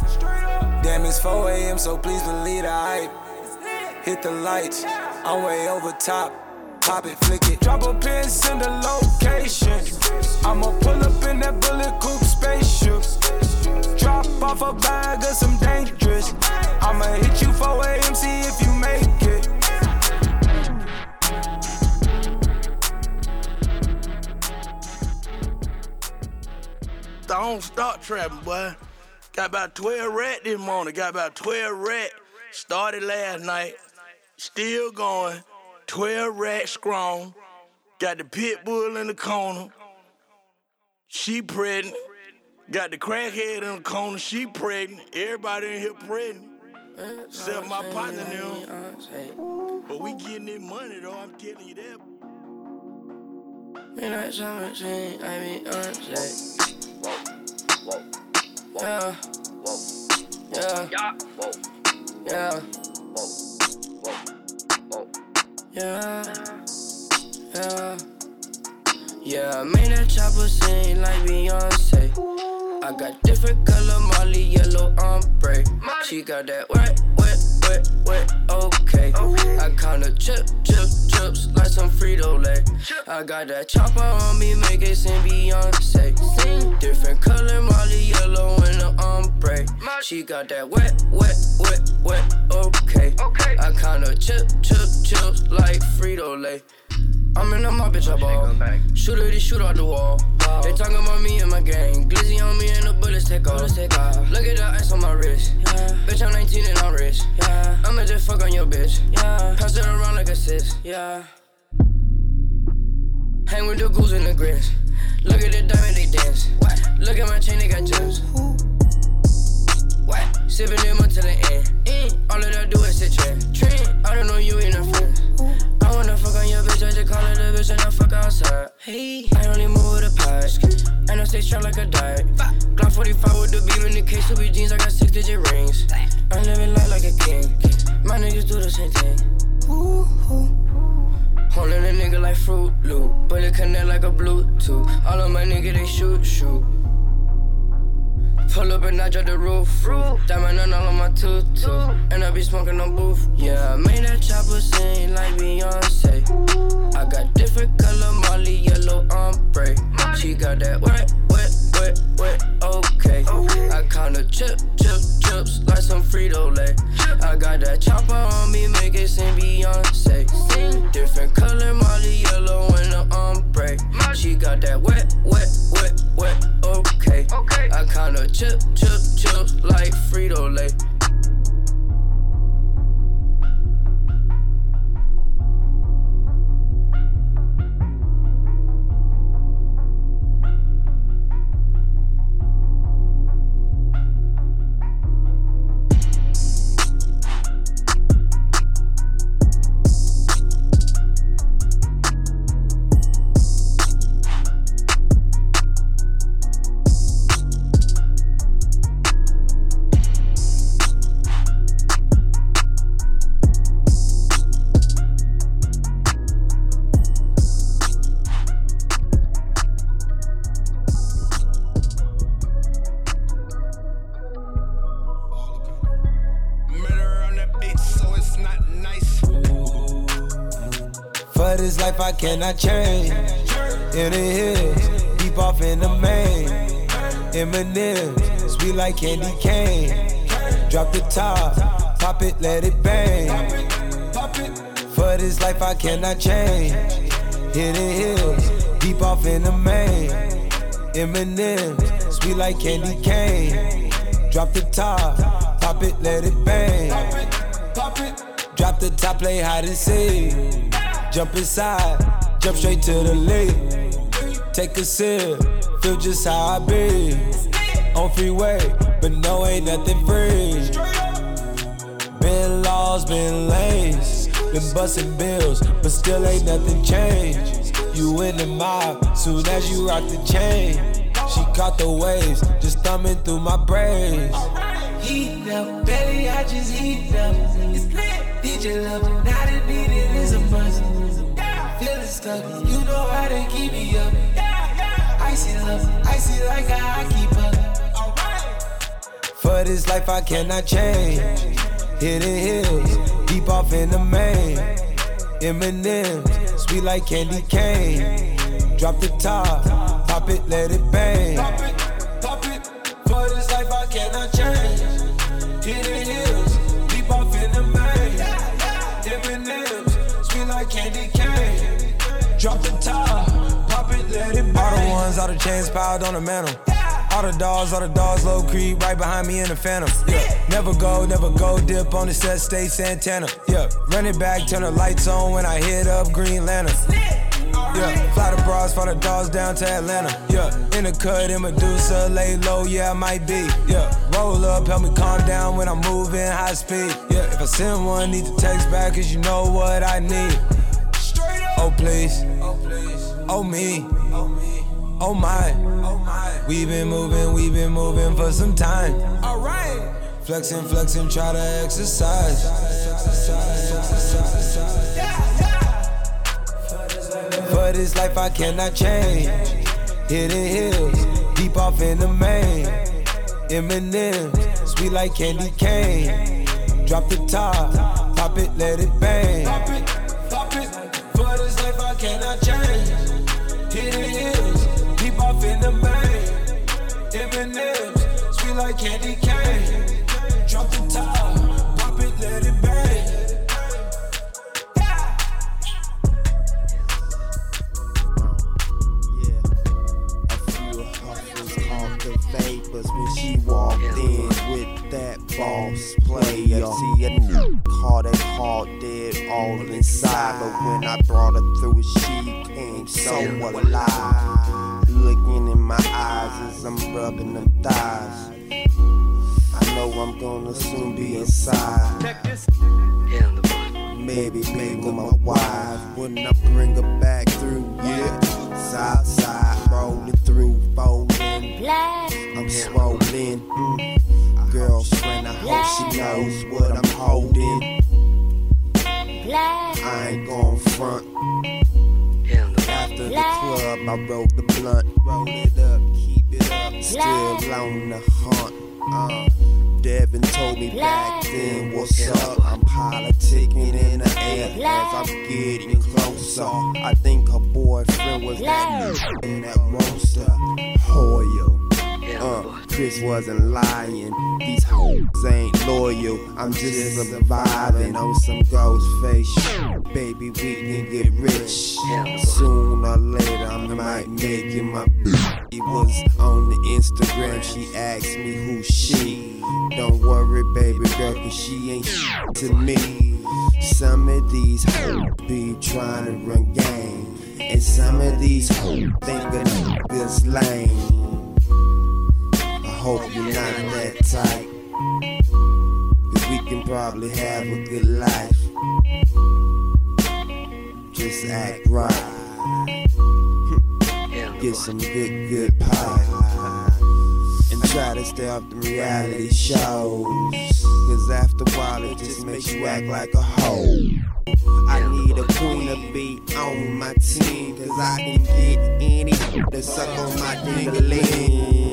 Damn, it's 4 a.m., so please believe the hype. Hit the lights, I'm way over top. Pop it, flick it. Drop a pin, send a location. I'ma pull up in that bullet coupe spaceship. Drop off a bag of some dangerous. I'ma hit you 4 a.m., see if you make don't start trapping, boy. Got about 12 rat this morning. Got about 12 rat. Started last night. Still going. 12 rat strong. Got the pit bull in the corner. She pregnant. Got the crackhead in the corner. She pregnant. Everybody in here pregnant. Except my partner now. But we getting this money though, I'm telling you that. Midnight summer scene, I mean unsafe. Yeah. Yeah. Yeah. Yeah. Yeah, I made that chopper sing like Beyonce. I got different color Molly, yellow ombre. She got that wet, wet, wet, wet, okay. I kinda chip, chip, chips like some Frito Lay. I got that chopper on me, make it sing Beyonce. Different color Molly, yellow and the ombre. She got that wet, wet, wet, wet, okay. I kinda chip, chip, chips like Frito Lay. I'm in on my bitch, I ball. Shoot her, shoot out the wall. They talking about me and my gang. Glizzy on me and the bullets take off. Look at the ice on my wrist. Bitch, I'm 19 and I'm rich. I'ma just fuck on your bitch. Yeah. Pass it around like a sis. Yeah. Hang with the ghouls and the grins. Look at the diamond, they dance. Look at my chain, they got gems. What? Sipping them until the end. Mm. All of that do is sit trend. I don't know you ain't a friend. I wanna fuck on your bitch, I just call it a bitch and I fuck outside. Hey, I only move with a patch. And I stay strong like a diet. Glock 45 with the beam in the case, Louis jeans, I got six digit rings. I'm living life like a king. My niggas do the same thing. Ooh, ooh. Holding a nigga like Fruit Loop, but it connect like a Bluetooth. All of my niggas they shoot, shoot. Pull up and I drop the roof. Diamond on all of my tutu. And I be smoking on booth. Yeah, I made that chopper sing like Beyonce. I got different color Molly, yellow ombre. She got that wet, wet, wet, wet, okay. I kinda chip, chip, chips like some Frito Lay. I got that chopper on me, make it sing Beyonce. Chip, chip, chips like Frito Lay. Life I change. In the hills, deep off in the main. Eminem, sweet like candy cane. Drop the top, pop it, let it bang. For this life I cannot change. The hills, deep off in the main. Eminem, sweet like candy cane. Drop the top, pop it, let it bang. Drop the top, play hide and seek. Jump inside, jump straight to the lake. Take a sip, feel just how I be. On freeway, but no, ain't nothing free. Been laws, been lanes, been busting bills, but still ain't nothing changed. You in the mob, soon as you rock the chain. She caught the waves, just thumbing through my braids. Heat up, belly, I just heat up. It's lit. DJ love, is a must. Stuck, you know how they keep me up. Icy love, icy like how I keep up. For this life I cannot change. Hidden hills, deep off in the main. Eminem, sweet like candy cane. Drop the top, pop it, let it bang. Pop it, pop it, for this life I cannot change. Hidden hills, deep off in the main. Eminem, sweet like candy cane. Drop the top, pop it, let it bang. All the ones, all the chains piled on the mantle. All the dogs, all the dogs low creep right behind me in the phantom. Yeah, never go, never go dip on the set, stay Santana. Yeah, run it back, turn the lights on when I hit up Green Lantern. Yeah, fly the bras, fly the dogs down to Atlanta. Yeah, in the cut in Medusa, lay low, yeah, I might be. Yeah, roll up, help me calm down when I'm moving high speed. Yeah, if I send one, need to text back, cause you know what I need. Oh, please. Oh, me. Oh, my. We been moving, we been moving for some time. Alright. Flexing, flexing, try to exercise. For this life I cannot change. Hidden hills, deep off in the main. Eminem, sweet like candy cane. Drop the top, pop it, let it bang. Pop it, pop it. For this life I cannot change. Like candy cane. Drop the top, pop it, let it bang. Vapors when she walked in with that boss player. See a call that call dead all inside, but when I brought her through, she came so alive. Looking in my eyes as I'm rubbing them thighs. I know I'm gonna soon be inside. Maybe be with my wife. Wouldn't I bring her back through? Yeah. Side side, rolling through, folding. I'm swollen. Mm. Girlfriend, I hope she knows what I'm holding. I ain't gon' front. After the club, I roll the blunt. Roll it up, keep it up. Still on the hunt. Uh, Devin told me back then, what's up? I'm politicking in the air as I'm getting closer. I think her boyfriend was that in that roaster. Hoyle. Uh, Chris wasn't lying. These hoes ain't loyal. I'm just surviving on some ghost face. Baby, we can get rich. Sooner or later, I might make it my bitch. She was on the Instagram. She asked me who she. Don't worry, baby girl, cause she ain't to me. Some of these hoes be trying to run game. And some of these hoes think a nigga's lame. Hope you're not that tight. Cause we can probably have a good life. Just act right. Get some good, good pie. And try to stay off the reality shows. Cause after a while it just makes you act like a hoe. I need a queen to be on my team. Cause I can get any to suck on my ding-a-ling.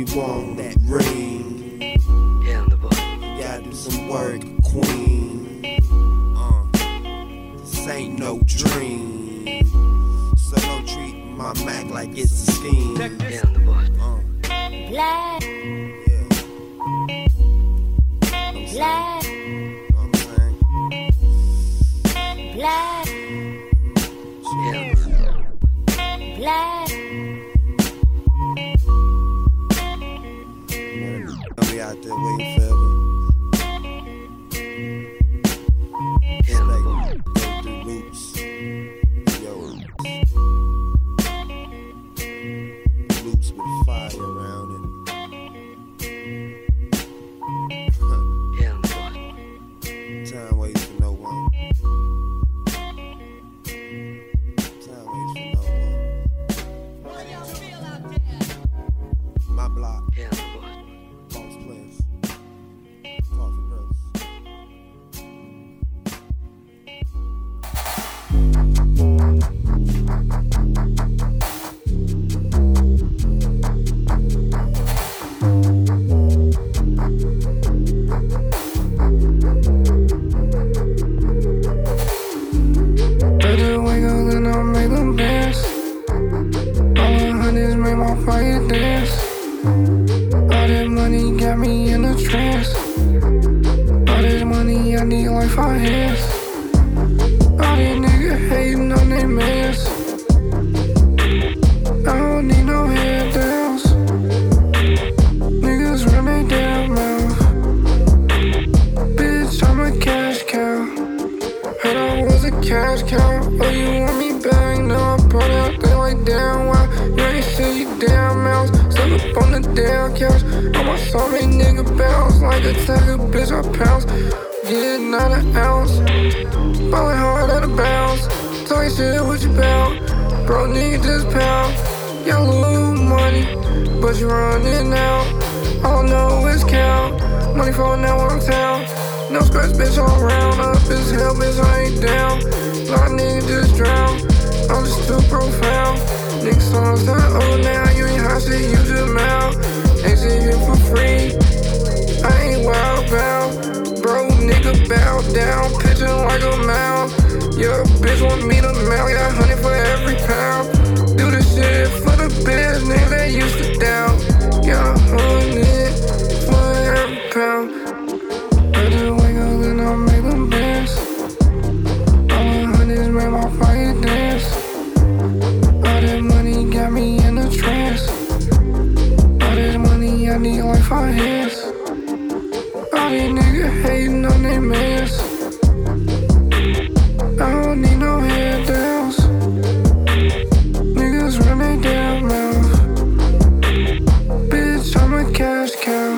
Ha. You want that ring. Yeah, the boy. Gotta do some work, queen. Uh, this ain't no dream. So don't treat my Mac like it's a scheme. Yeah, the boy. Uh, Black. yeah. Black. I'm saying? Black. Black. Got me in a trance. All this money I need like on hands. All these niggas hating on their mans. I don't need no hand downs. Niggas run their damn mouth. Bitch, I'm a cash cow. Heard I was a cash cow. Oh, you want. Up on the damn couch. On my soulmate nigga bounce like a tiger, bitch, I pounce. Yeah, not an ounce. Falling hard at a bounce. Talking shit, what you bout? Bro, nigga, just pound. A little money, but you running out. All I know is count. Money falling out one town. No scratch, bitch, all around. Up as hell, bitch, I ain't down. Lot nigga just drown. I'm just too profound. Niggas songs not old oh, now. You ain't hot shit, you just mouth. Exit here for free. I ain't wild bound. Bro, nigga, bow down. Pitching like a mound. Yeah, bitch want me to mount. Got honey for every pound. Do this shit for the nigga that used to down. Got hundred for every pound. Need like. All these niggas hating on their mans. I don't need no handouts. Niggas run they damn mouth. Bitch, I'm a cash cow.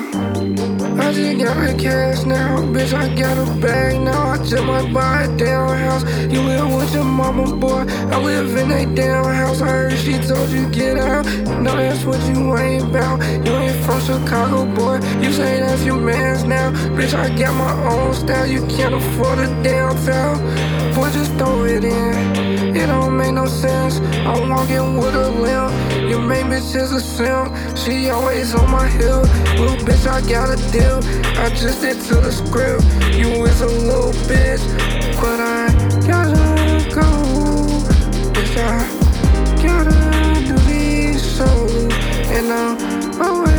I just got my cash now, bitch. I got a bag now. I just might buy a damn house. You live with your mama, boy. I live in a damn house. I heard she told you get out. No, that's what you ain't about. You ain't from Chicago, boy. You say that's your man's now. Bitch, I got my own style. You can't afford a downtown. Boy, just throw it in. It don't make no sense. I'm walking with a limp. Your main bitch is a simp. She always on my heel. Little bitch, I got a deal. I just did to the script. You is a little bitch, but I gotta go. Bitch, I gotta do these shows. And I'm always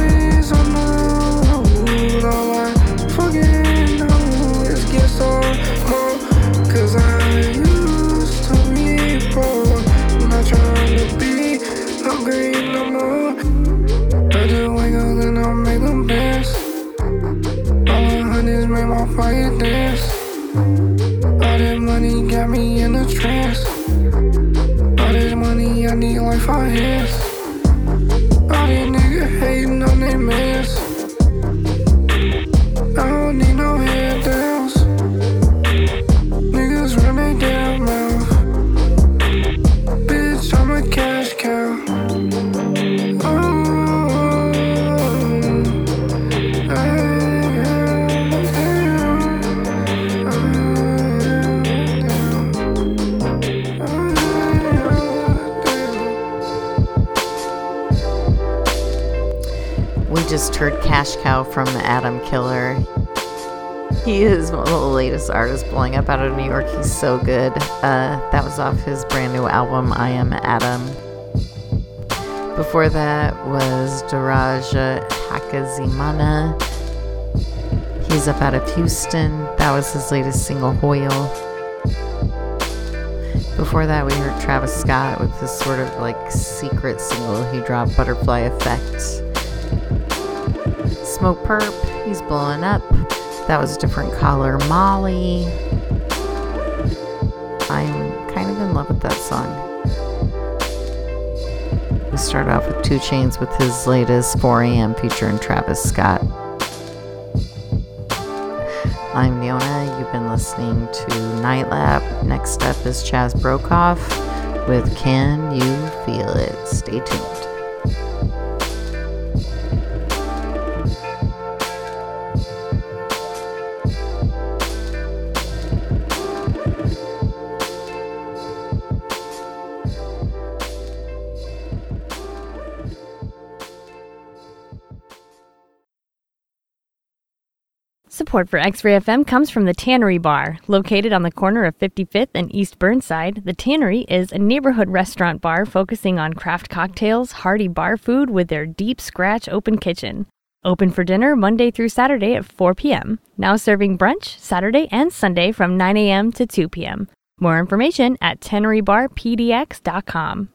make my fire dance. All that money got me in a trance. All this money I need like five hands. All these niggas hating on their mans. Just heard Cash Cow from the Adam Killer. He is one of the latest artists blowing up out of New York. He's so good. Uh, that was off his brand new album, I Am Adam. Before that was Daraja Hakazimana. He's up out of Houston. That was his latest single, Hoyle. Before that, we heard Travis Scott with this sort of like secret single he dropped, Butterfly Effect. Smokepurpp, he's blowing up. That was a different color. Molly. I'm kind of in love with that song. We start off with 2 Chainz with his latest 4 a.m. featuring Travis Scott. I'm Neona. You've been listening to Night Lab. Next up is Chaz Brokoff with Can You Feel It? Stay tuned. Support for X Ray FM comes from the Tannery Bar. Located on the corner of 55th and East Burnside, the Tannery is a neighborhood restaurant bar focusing on craft cocktails, hearty bar food with their deep scratch open kitchen. Open for dinner Monday through Saturday at 4 p.m. Now serving brunch Saturday and Sunday from 9 a.m. to 2 p.m. More information at tannerybarpdx.com.